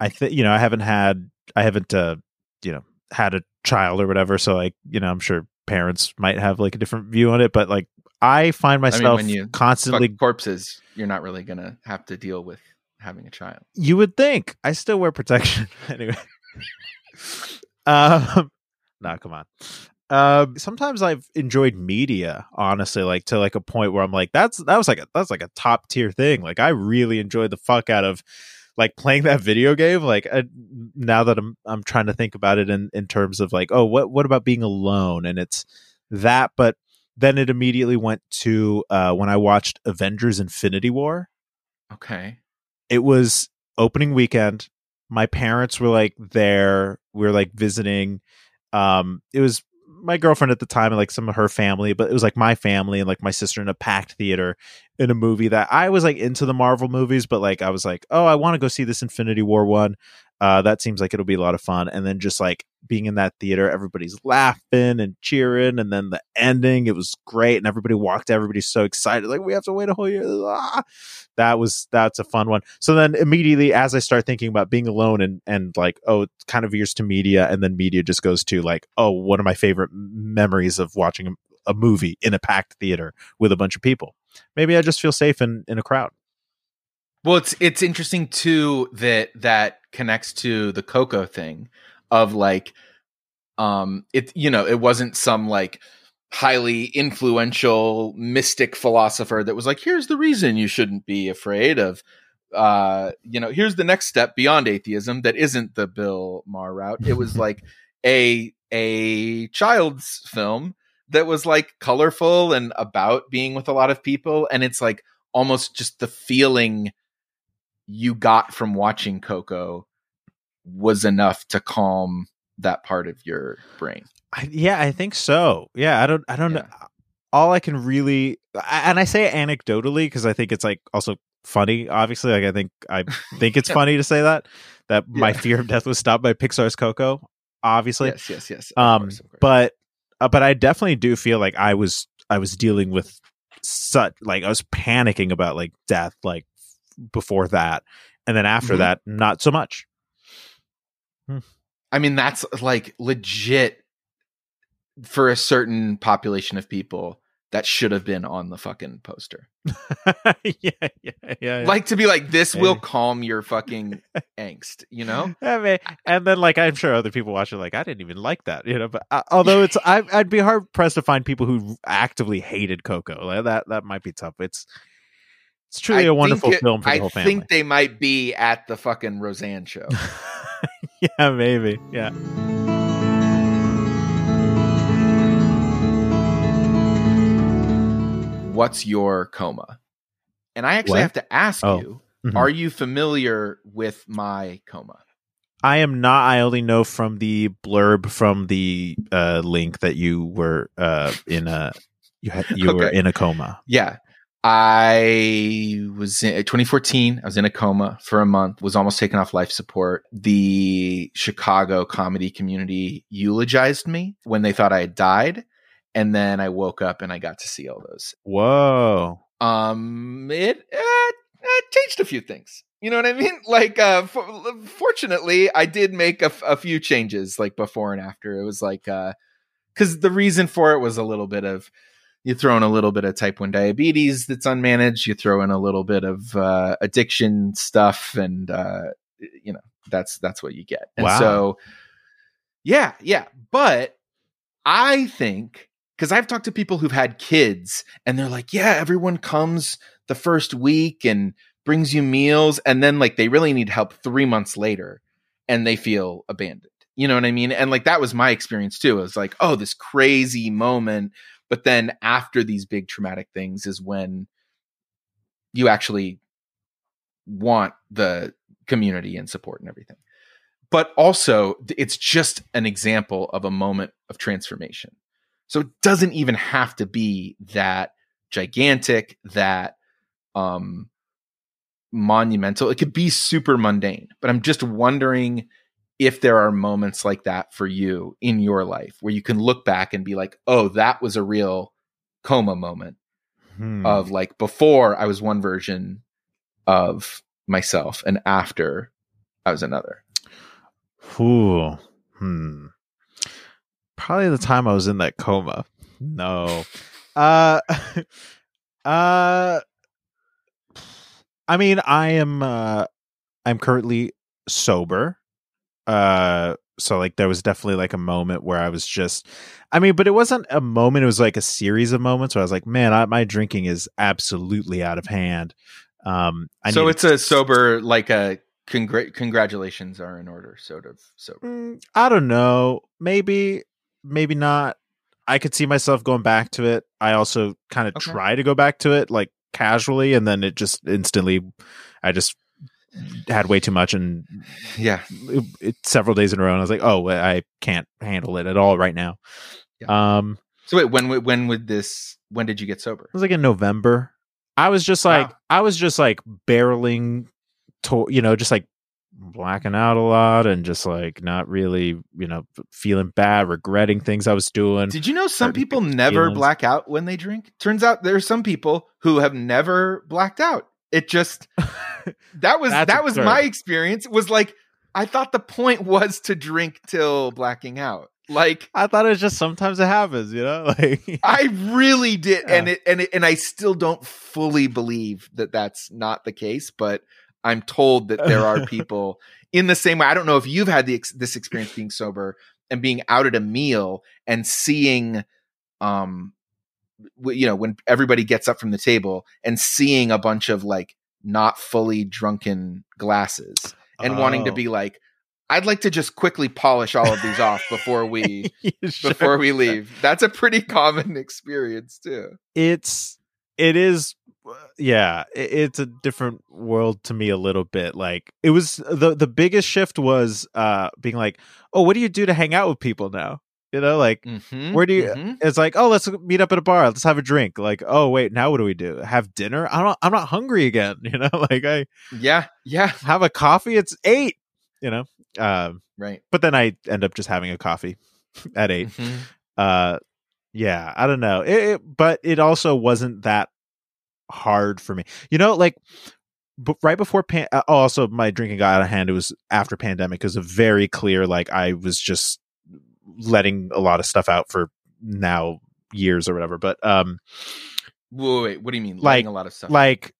I think you know I haven't had I haven't uh you know had a child or whatever, so like you know I'm sure parents might have like a different view on it, but like I find myself I mean, when you constantly corpses. You're not really gonna have to deal with having a child. You would think. I still wear protection anyway. um, no, come on. Um, sometimes I've enjoyed media, honestly, like to like a point where I'm like, that's that was like a, that's like a top tier thing. Like I really enjoyed the fuck out of like playing that video game. Like I, now that I'm I'm trying to think about it in in terms of like, oh, what what about being alone? And it's that, but then it immediately went to uh, when I watched Avengers: Infinity War. Okay, it was opening weekend. My parents were like there. We were like visiting. Um, it was my girlfriend at the time and like some of her family, but it was like my family and like my sister in a packed theater in a movie that I was like into the Marvel movies, but like I was like, oh, I want to go see this Infinity War one. Uh, that seems like it'll be a lot of fun. And then just like being in that theater. Everybody's laughing and cheering, and then the ending, it was great, and everybody walked. Everybody's so excited, like we have to wait a whole year. Ah! That was that's a fun one. So then immediately, as I start thinking about being alone and and like oh, it kind of veers to media, and then media just goes to like oh, one of my favorite memories of watching a, a movie in a packed theater with a bunch of people. Maybe I just feel safe in in a crowd. Well, it's it's interesting too that that connects to the Coco thing of like um it you know, it wasn't some like highly influential mystic philosopher that was like here's the reason you shouldn't be afraid of uh you know, here's the next step beyond atheism that isn't the Bill Maher route. It was like a a child's film that was like colorful and about being with a lot of people and it's like almost just the feeling you got from watching Coco was enough to calm that part of your brain. I, yeah, I think so. Yeah, I don't, I don't Yeah. know. All I can really, and I say anecdotally because I think it's like also funny. Obviously, like I think I think it's Yeah. funny to say that that my fear of death was stopped by Pixar's Coco. Obviously, yes, yes, yes. of um, course, of course. but uh, but I definitely do feel like I was I was dealing with such like I was panicking about like death like before that, and then after Mhm. that, not so much. I mean, that's like legit for a certain population of people that should have been on the fucking poster. yeah, yeah, yeah, yeah. Like to be like, this will calm your fucking angst, you know? I mean, and then like I'm sure other people watching like I didn't even like that, you know. But uh, although it's I, I'd be hard pressed to find people who actively hated Coco. Like that that might be tough. It's it's truly I a wonderful it- film for the I whole family. think they might be at the fucking Roseanne show. yeah, maybe. Yeah. What's your coma? And I actually What? have to ask Oh. you, Mhm. are you familiar with my coma? I am not. I only know from the blurb from the uh, link that you were uh, in a you had you were in a coma. Yeah. I was in 2014. I was in a coma for a month, was almost taken off life support. The Chicago comedy community eulogized me when they thought I had died. And then I woke up and I got to see all those. Whoa. Um, it, uh, it changed a few things. You know what I mean? Like, uh, for, fortunately, I did make a, f- a few changes, like before and after. It was like, uh, because the reason for it was a little bit of you throw in a little bit of type 1 diabetes that's unmanaged. You throw in a little bit of uh, addiction stuff and uh, you know that's that's what you get. And Wow. so yeah yeah. But i think because i've talked to people who've had kids and they're like yeah everyone comes the first week and brings you meals and then like they really need help three months later and they feel abandoned. You know what i mean? And like that was my experience too. It was like oh this crazy moment but then after these big traumatic things is when you actually want the community and support and everything. But also it's just an example of a moment of transformation. So it doesn't even have to be that gigantic that um monumental. It could be super mundane but i'm just wondering if there are moments like that for you in your life where you can look back and be like oh that was a real coma moment Hmm. of like before I was one version of myself and after I was another. Ooh. Hmm. Probably the time I was in that coma. No. Uh uh I mean, I am uh I'm currently sober. Uh so like there was definitely like a moment where I was just I mean, but it wasn't a moment, it was like a series of moments where I was like, man, I, my drinking is absolutely out of hand. Um I so it's a sober like a congr- congratulations are in order sort of sober. Mm, I don't know. Maybe, maybe not. I could see myself going back to it. I also kind of Okay. try to go back to it like casually, and then it just instantly, I just had way too much, and Yeah. it, it, several days in a row, and I was like, oh, I can't handle it at all right now. Um, So wait, when would- when would this when did you get sober? it was like in November. I was just like, Wow. I was just like barreling to, you know, just like blacking out a lot and just like not really, you know, feeling bad, regretting things I was doing. Did you know some people never feelings. black out when they drink? Turns out there are some people who have never blacked out. It just that was that was absurd. my experience. It was like I thought the point was to drink till blacking out. Like I thought it was just sometimes it happens, you know? Like I really did, and it and it, and I still don't fully believe that that's not the case. But I'm told that there are people in the same way. I don't know if you've had the ex- this experience being sober and being out at a meal and seeing, um, you know, when everybody gets up from the table and seeing a bunch of like not fully drunken glasses and wanting to Oh. be like. I'd like to just quickly polish all of these off before we Sure. before we leave. That's a pretty common experience too. it's it is yeah it's a different world to me a little bit like it was the the biggest shift was uh being like oh what do you do to hang out with people now you know like Mm-hmm. Where do you- it's like oh let's meet up at a bar let's have a drink like oh wait now what do we do have dinner i don't i'm not hungry again you know like i Yeah, yeah, have a coffee it's eight you know um right. but then i end up just having a coffee at 8 Mhm. uh yeah i don't know it, it- but it also wasn't that hard for me you know like but right before pan- uh, oh, also my drinking got out of hand it was after pandemic it was a very clear like i was just letting a lot of stuff out for now years or whatever but um Wait, wait, what do you mean? Like- Letting a lot of stuff. like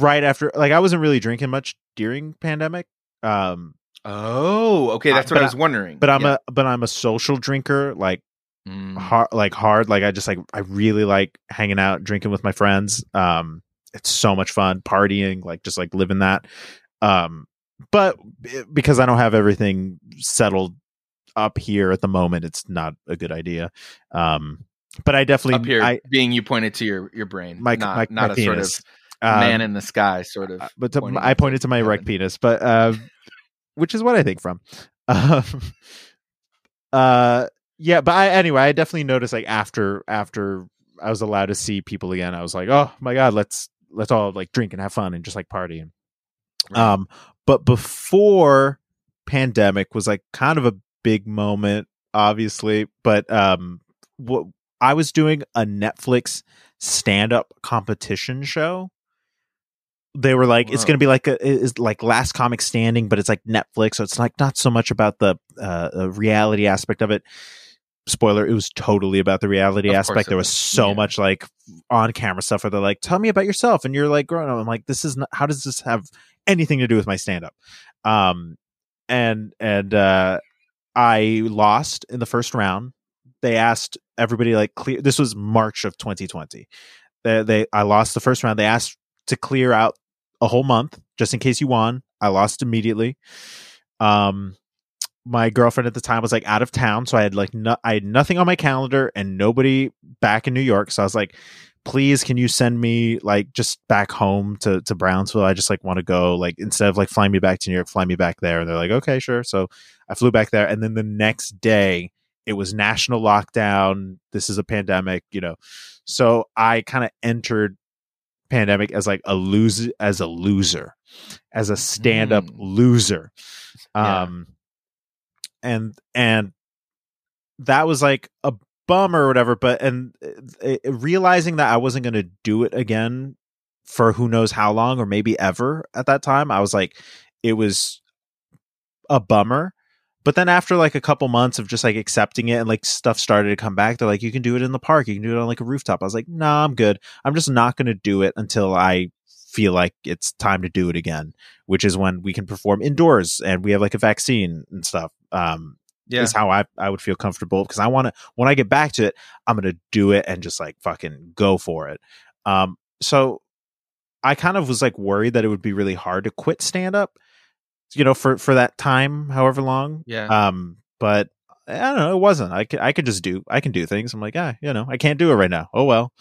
right after like i wasn't really drinking much during pandemic um oh, okay, that's Uh, what I was wondering. but i'm Yeah. a but i'm a social drinker like Mm. hard like hard like i just like i really like hanging out drinking with my friends um it's so much fun partying like just like living that um but b- because i don't have everything settled up here at the moment it's not a good idea um but i definitely up here i being you pointed to your your brain, my not my, not my a penis. sort of man Um, in the sky sort of. uh, but to, I pointed to my erect penis, but uh, which is what I think from. Um, uh, yeah, but I, anyway, I definitely noticed like after after I was allowed to see people again, I was like, oh my god, let's let's all like drink and have fun and just like party. Right. Um, but before pandemic was like kind of a big moment, obviously. But um, what I was doing a Netflix stand up competition show. They were like, it's going to be like a is like Last Comic Standing, but it's like Netflix, so it's like not so much about the uh, uh, reality aspect of it. Spoiler: It was totally about the reality Of aspect. There was was. so Yeah. much like on camera stuff where they're like, "Tell me about yourself," and you're like, "Growing up," I'm like, "This is not. How does this have anything to do with my stand up?" Um, and and uh, I lost in the first round. They asked everybody like clear. This was March of 2020. They, they I lost the first round. They asked to clear out a whole month just in case you won. I lost immediately. Um, my girlfriend at the time was like out of town, so I had like no, I had nothing on my calendar and nobody back in New York. So I was like, please, can you send me like just back home to to Brownsville? I just like want to go. Like instead of like flying me back to New York, fly me back there. And they're like, okay, sure. So I flew back there, and then the next day it was national lockdown. This is a pandemic, you know. So I kind of entered pandemic as like a loser, as a loser, as a stand up Mm. loser. Yeah. Um, and and that was like a bummer or whatever. But and uh, realizing that I wasn't going to do it again for who knows how long or maybe ever at that time, I was like, it was a bummer. But then after like a couple months of just like accepting it and like stuff started to come back, they're like, you can do it in the park, you can do it on like a rooftop. I was like, nah, I'm good. I'm just not going to do it until I feel like it's time to do it again, which is when we can perform indoors and we have like a vaccine and stuff. Um, yeah. is how I, I would feel comfortable because I want to, when I get back to it, I'm going to do it and just like fucking go for it. Um, so I kind of was like worried that it would be really hard to quit stand up, you know, for, for that time, however long. Yeah. Um, but I don't know. It wasn't. I could, I could just do. I can do things. I'm like, ah, you know, I can't do it right now. Oh well.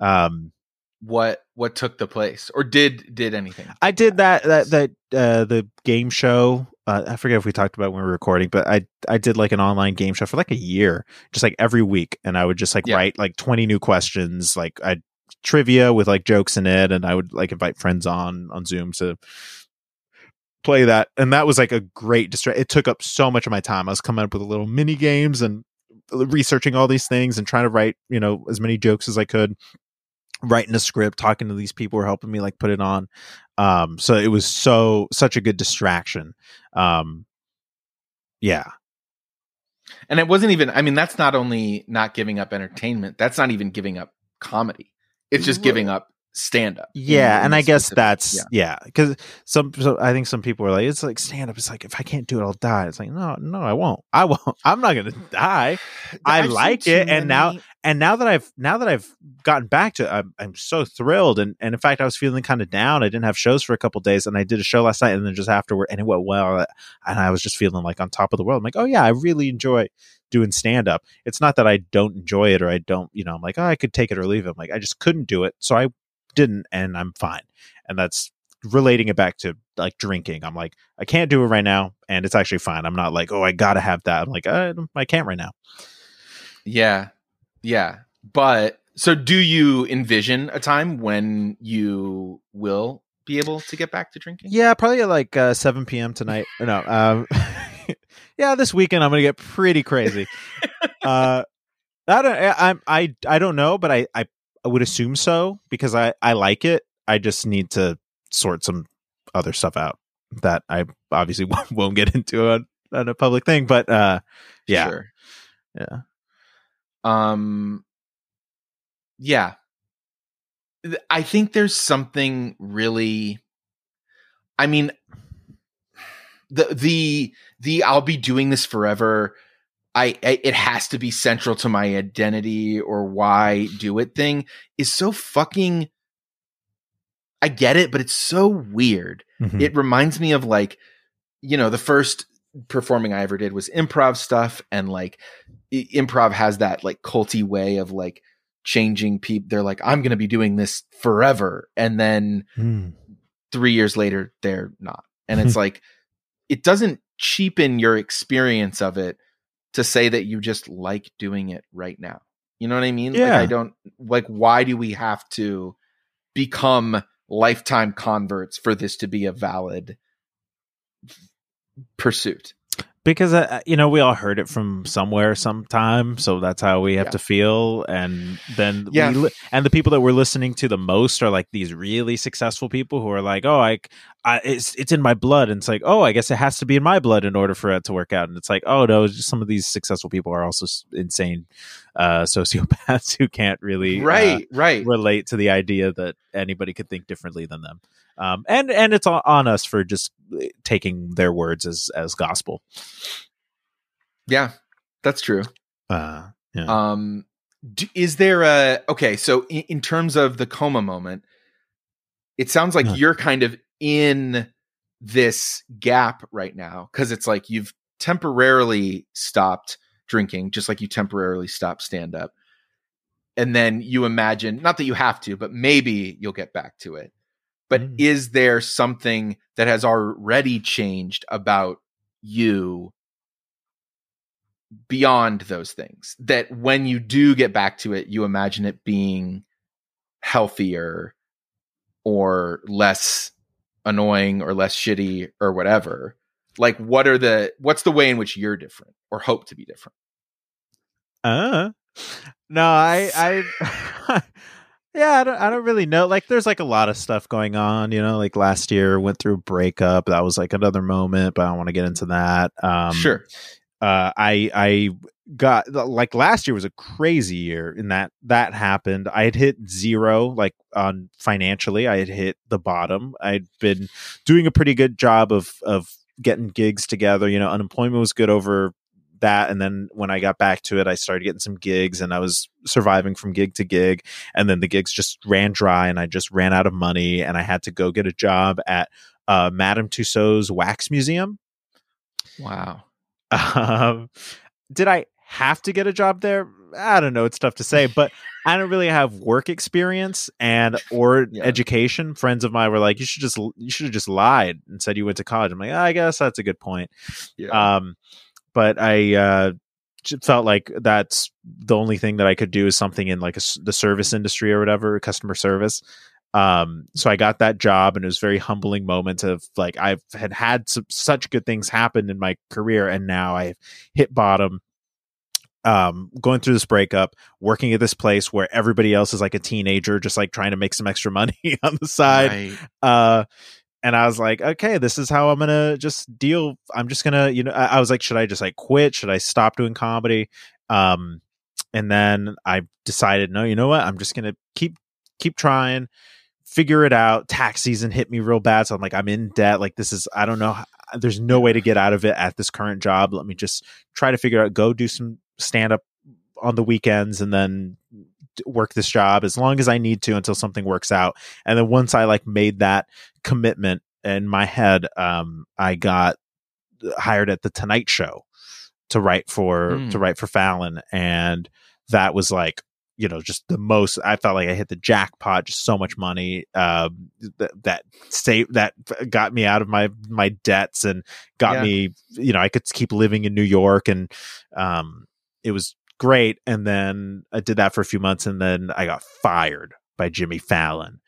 Um, what what took the place or did did anything? I did that that that uh, the game show. Uh, I forget if we talked about when we were recording, but I I did like an online game show for like a year, just like every week, and I would just like Yeah. write like twenty new questions, like I trivia with like jokes in it, and I would like invite friends on on Zoom to play that, and that was like a great distraction. It took up so much of my time. I was coming up with little mini games and researching all these things and trying to write, you know, as many jokes as I could. Writing a script, talking to these people who were helping me like put it on. Um, so it was so such a good distraction. Um, yeah, And it wasn't even, I mean, that's not only not giving up entertainment, that's not even giving up comedy. It's just giving up stand up. yeah and i guess that's yeah. because some so i think some people are like it's like stand up it's like if i can't do it i'll die. It's like no no i won't. I won't. I'm not gonna die. I like it, and now- and now that i've now that i've gotten back to it i'm, I'm so thrilled and and in fact i was feeling kind of down. I didn't have shows for a couple days and i did a show last night and then just afterward and it went well uh, and i was just feeling like on top of the world. I'm like oh yeah i really enjoy doing stand up. It's not that i don't enjoy it or i don't you know i'm like oh i could take it or leave it. I'm like i just couldn't do it so i didn't and i'm fine. And that's relating it back to like drinking. I'm like i can't do it right now and it's actually fine. I'm not like oh i gotta have that. I'm like i, I can't right now. Yeah. Yeah. But so do you envision a time when you will be able to get back to drinking? yeah probably at like uh, 7 p.m tonight. No um yeah this weekend i'm gonna get pretty crazy. Uh i don't I, i'm i i don't know but i i, I would assume so because i i like it i just need to sort some other stuff out that i obviously won't, get into on, on a public thing but uh yeah Sure. yeah Um yeah. I think there's something really I mean the the the I'll be doing this forever I, I it has to be central to my identity or why do it thing is so fucking I get it but it's so weird Mhm. it reminds me of like you know the first performing i ever did was improv stuff and like improv has that like culty way of like changing people they're like i'm gonna be doing this forever and then Mm. three years later they're not and it's like it doesn't cheapen your experience of it to say that you just like doing it right now. You know what i mean? Like Yeah. i don't like why do we have to become lifetime converts for this to be a valid pursuit because uh, you know we all heard it from somewhere sometime so that's how we have Yeah. to feel and then Yeah. we li- and the people that we're listening to the most are like these really successful people who are like oh I, I it's it's in my blood and it's like oh i guess it has to be in my blood in order for it to work out and it's like oh no just some of these successful people are also insane uh sociopaths who can't really uh, right right relate to the idea that anybody could think differently than them um and and it's on, on us for just uh, taking their words as as gospel. Yeah that's true. Uh yeah. Um d is there a okay so in, in terms of the coma moment it sounds like Yeah. you're kind of in this gap right now because it's like you've temporarily stopped drinking just like you temporarily stopped stand up and then you imagine not that you have to but maybe you'll get back to it but Mm. is there something that has already changed about you beyond those things? That when you do get back to it you imagine it being healthier or less annoying or less shitty or whatever? Like what are the what's the way in which you're different or hope to be different? Uh, no, I, I, yeah, I don't, I don't really know. Like, there's like a lot of stuff going on. You know, like last year went through a breakup. That was like another moment, but I don't want to get into that. Um, sure Uh, I, I got like last year was a crazy year in that that happened. I had hit zero, like on financially. I had hit the bottom. I'd been doing a pretty good job of of getting gigs together. You know, unemployment was good over that and then when i got back to it i started getting some gigs and i was surviving from gig to gig and then the gigs just ran dry and i just ran out of money and i had to go get a job at uh, madame tussauds wax museum. Wow. Um, did i have to get a job there? I don't know. It's tough to say but i don't really have work experience and or Yeah. education. Friends of mine were like you should just you should have just lied and said you went to college. I'm like i guess that's a good point. Yeah. Um, but I uh, felt like that's the only thing that I could do is something in like a the service industry or whatever, customer service. Um, so I got that job, and it was very humbling moment of like I've had had some, such good things happen in my career, and now I've hit bottom. Um, going through this breakup, working at this place where everybody else is like a teenager, just like trying to make some extra money on the side. Right. Uh, and I was like, okay, this is how I'm gonna just deal. I'm just gonna, you know, I, I was like, should I just like quit? Should I stop doing comedy? Um, and then I decided, no, you know what? I'm just gonna keep keep trying, figure it out. Tax season hit me real bad, so I'm like, I'm in debt. Like this is, I don't know. There's no way to get out of it at this current job. Let me just try to figure out. Go do some stand up on the weekends, and then work this job as long as I need to until something works out. And then once I like made that commitment in my head, um, I got hired at the Tonight Show to write for Mm. to write for Fallon, and that was like you know just the most. I felt like I hit the jackpot. Just so much money um, that that save that got me out of my my debts and got Yeah. me. You know, I could keep living in New York, and um, it was great. And then I did that for a few months, and then I got fired by Jimmy Fallon.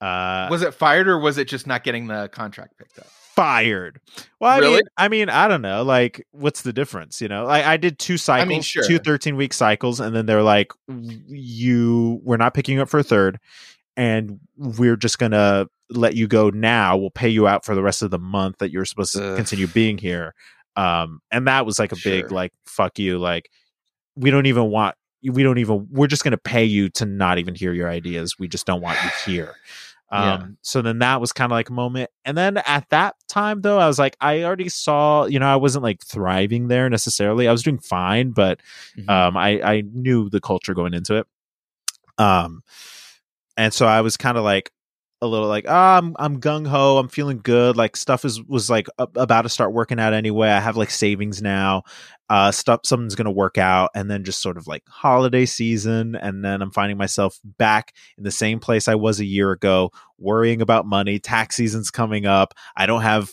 Uh, was it fired or was it just not getting the contract picked up? fired. Well, I Really? mean, I mean, I don't know. Like, what's the difference? You know, I, I did two cycles, sure. two 13 week cycles, and then they're like, you, we're not picking up for a third, and we're just gonna let you go now. We'll pay you out for the rest of the month that you're supposed to Ugh. continue being here. Um, and that was like a big, like, fuck you. Like, we don't even want. We don't even. We're just going to pay you to not even hear your ideas. We just don't want you here. Um, Yeah. so then that was kind of like a moment. And then at that time though, I was like, I already saw, you know, I wasn't like thriving there necessarily. I was doing fine, but Mhm. um, I, I knew the culture going into it. Um, and so I was kind of like a little like, ah, I'm, I'm gung ho. I'm feeling good. Like stuff is, was like about to start working out anyway. I have like savings now. Uh, stuff, something's to work out. And then just sort of like holiday season. And then I'm finding myself back in the same place I was a year ago, worrying about money. Tax season's coming up. I don't have.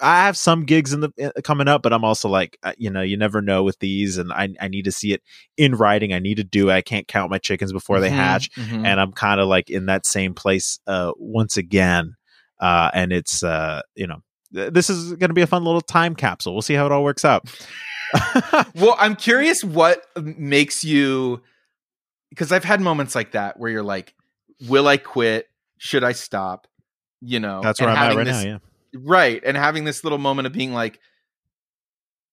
I have some gigs in the uh, coming up, but I'm also like, uh, you know, you never know with these, and I I need to see it in writing. I need to do it. I can't count my chickens before they Mhm, hatch, mhm. and I'm kind of like in that same place uh, once again. Uh, and it's uh, you know, th- this is going to be a fun little time capsule. We'll see how it all works out. well, I'm curious what makes you because I've had moments like that where you're like, will I quit? Should I stop? You know, That's where I'm at right this- now. Yeah. Right. And having this little moment of being like,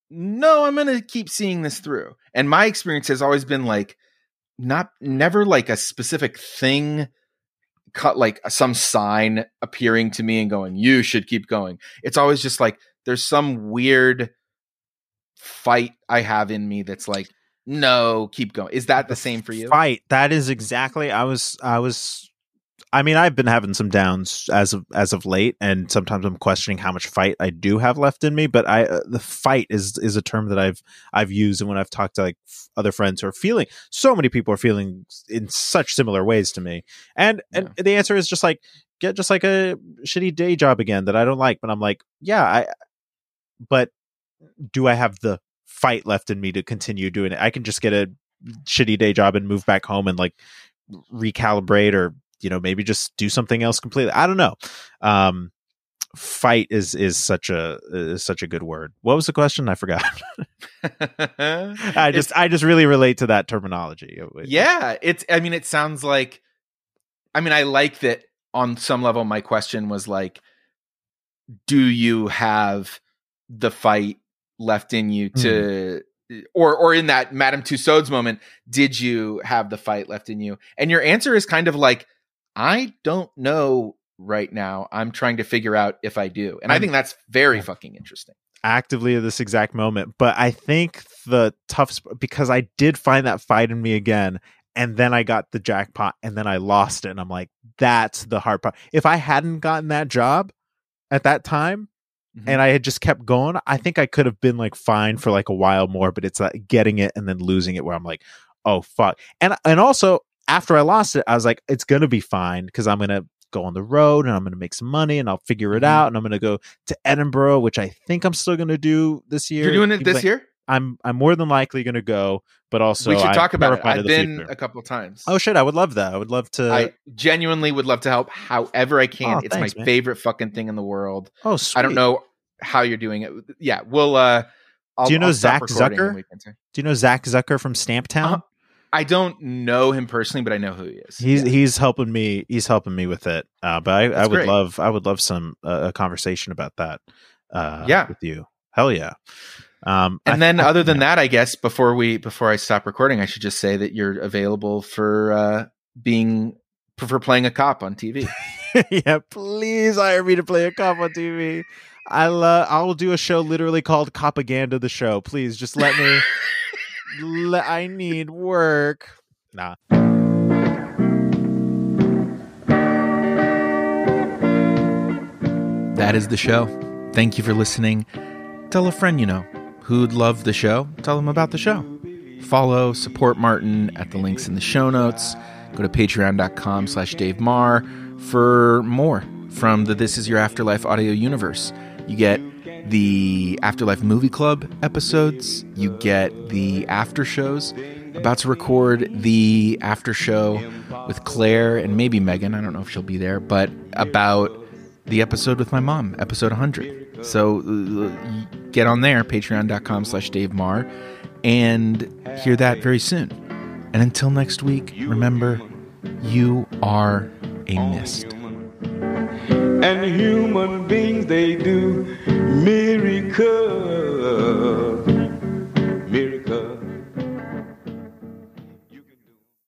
no, I'm going to keep seeing this through. And my experience has always been like, not, never like a specific thing, cut like some sign appearing to me and going, you should keep going. It's always just like, there's some weird fight I have in me that's like, no, keep going. Is that the same for you? Fight. That is exactly. I was. I was. I mean, I've been having some downs as of as of late, and sometimes I'm questioning how much fight I do have left in me. But I, uh, the fight is is a term that I've I've used, and when I've talked to like f- other friends who are feeling, so many people are feeling in such similar ways to me, and and the answer is just like get just like a shitty day job again that I don't like. But I'm like, yeah, I. But do I have the fight left in me to continue doing it? I can just get a shitty day job and move back home and like recalibrate or you know maybe just do something else completely. I don't know. Um fight is is such a is such a good word. What was the question? I forgot. I just i just really relate to that terminology. Yeah it's i mean it sounds like i mean i like that on some level my question was like do you have the fight left in you to or or in that madame tussauds moment did you have the fight left in you? And your answer is kind of like i don't know right now i'm trying to figure out if i do and i I'm- think that's very fucking interesting actively at this exact moment but i think the toughest because i did find that fight in me again and then i got the jackpot and then i lost it and i'm like that's the hard part if i hadn't gotten that job at that time Mhm. and I had just kept going, I think I could have been like fine for like a while more, but it's like getting it and then losing it where I'm like, oh fuck. And and also after I lost it, I was like, it's gonna be fine because I'm gonna go on the road and I'm gonna make some money and I'll figure it Mhm. out and I'm gonna go to Edinburgh, which I think I'm still gonna do this year. you're doing it this like- year I'm I'm more than likely going to go, but also we should I'm talk about it. I've been future. a couple of times. Oh shit! I would love that. I would love to. I genuinely would love to help however I can. Oh, it's thanks, my man. favorite fucking thing in the world. oh, sweet. I don't know how you're doing it. Yeah, we'll. uh I'll, Do you know Zach Zucker? and we can say- Do you know Zach Zucker from Stamptown? Uh-huh. I don't know him personally, but I know who he is. He's Yeah. he's helping me. He's helping me with it. Uh, but I, I would great. love I would love some uh, a conversation about that. Uh, Yeah. with you. Hell yeah. Um, I- and then I- other than yeah. that, I guess before we before I stop recording, I should just say that you're available for uh being for playing a cop on TV. yeah, please hire me to play a cop on TV. I love. I will do a show literally called Propaganda the Show. Please just let me. I need work. Nah. that is the show. Thank you for listening. Tell a friend you know who'd love the show. Tell them about the show. Follow, support Martin at the links in the show notes. Go to patreon.com slash Dave Maher for more from the This Is Your Afterlife audio universe. You get the Afterlife Movie Club episodes. You get the after shows. About to record the after show with Claire and maybe Megan. I don't know if she'll be there, but about the episode with my mom, episode 100. So uh, get on there, patreon.com slash Dave Maher, and hear that very soon. And until next week, remember, you are a mist. And human beings they do miracles.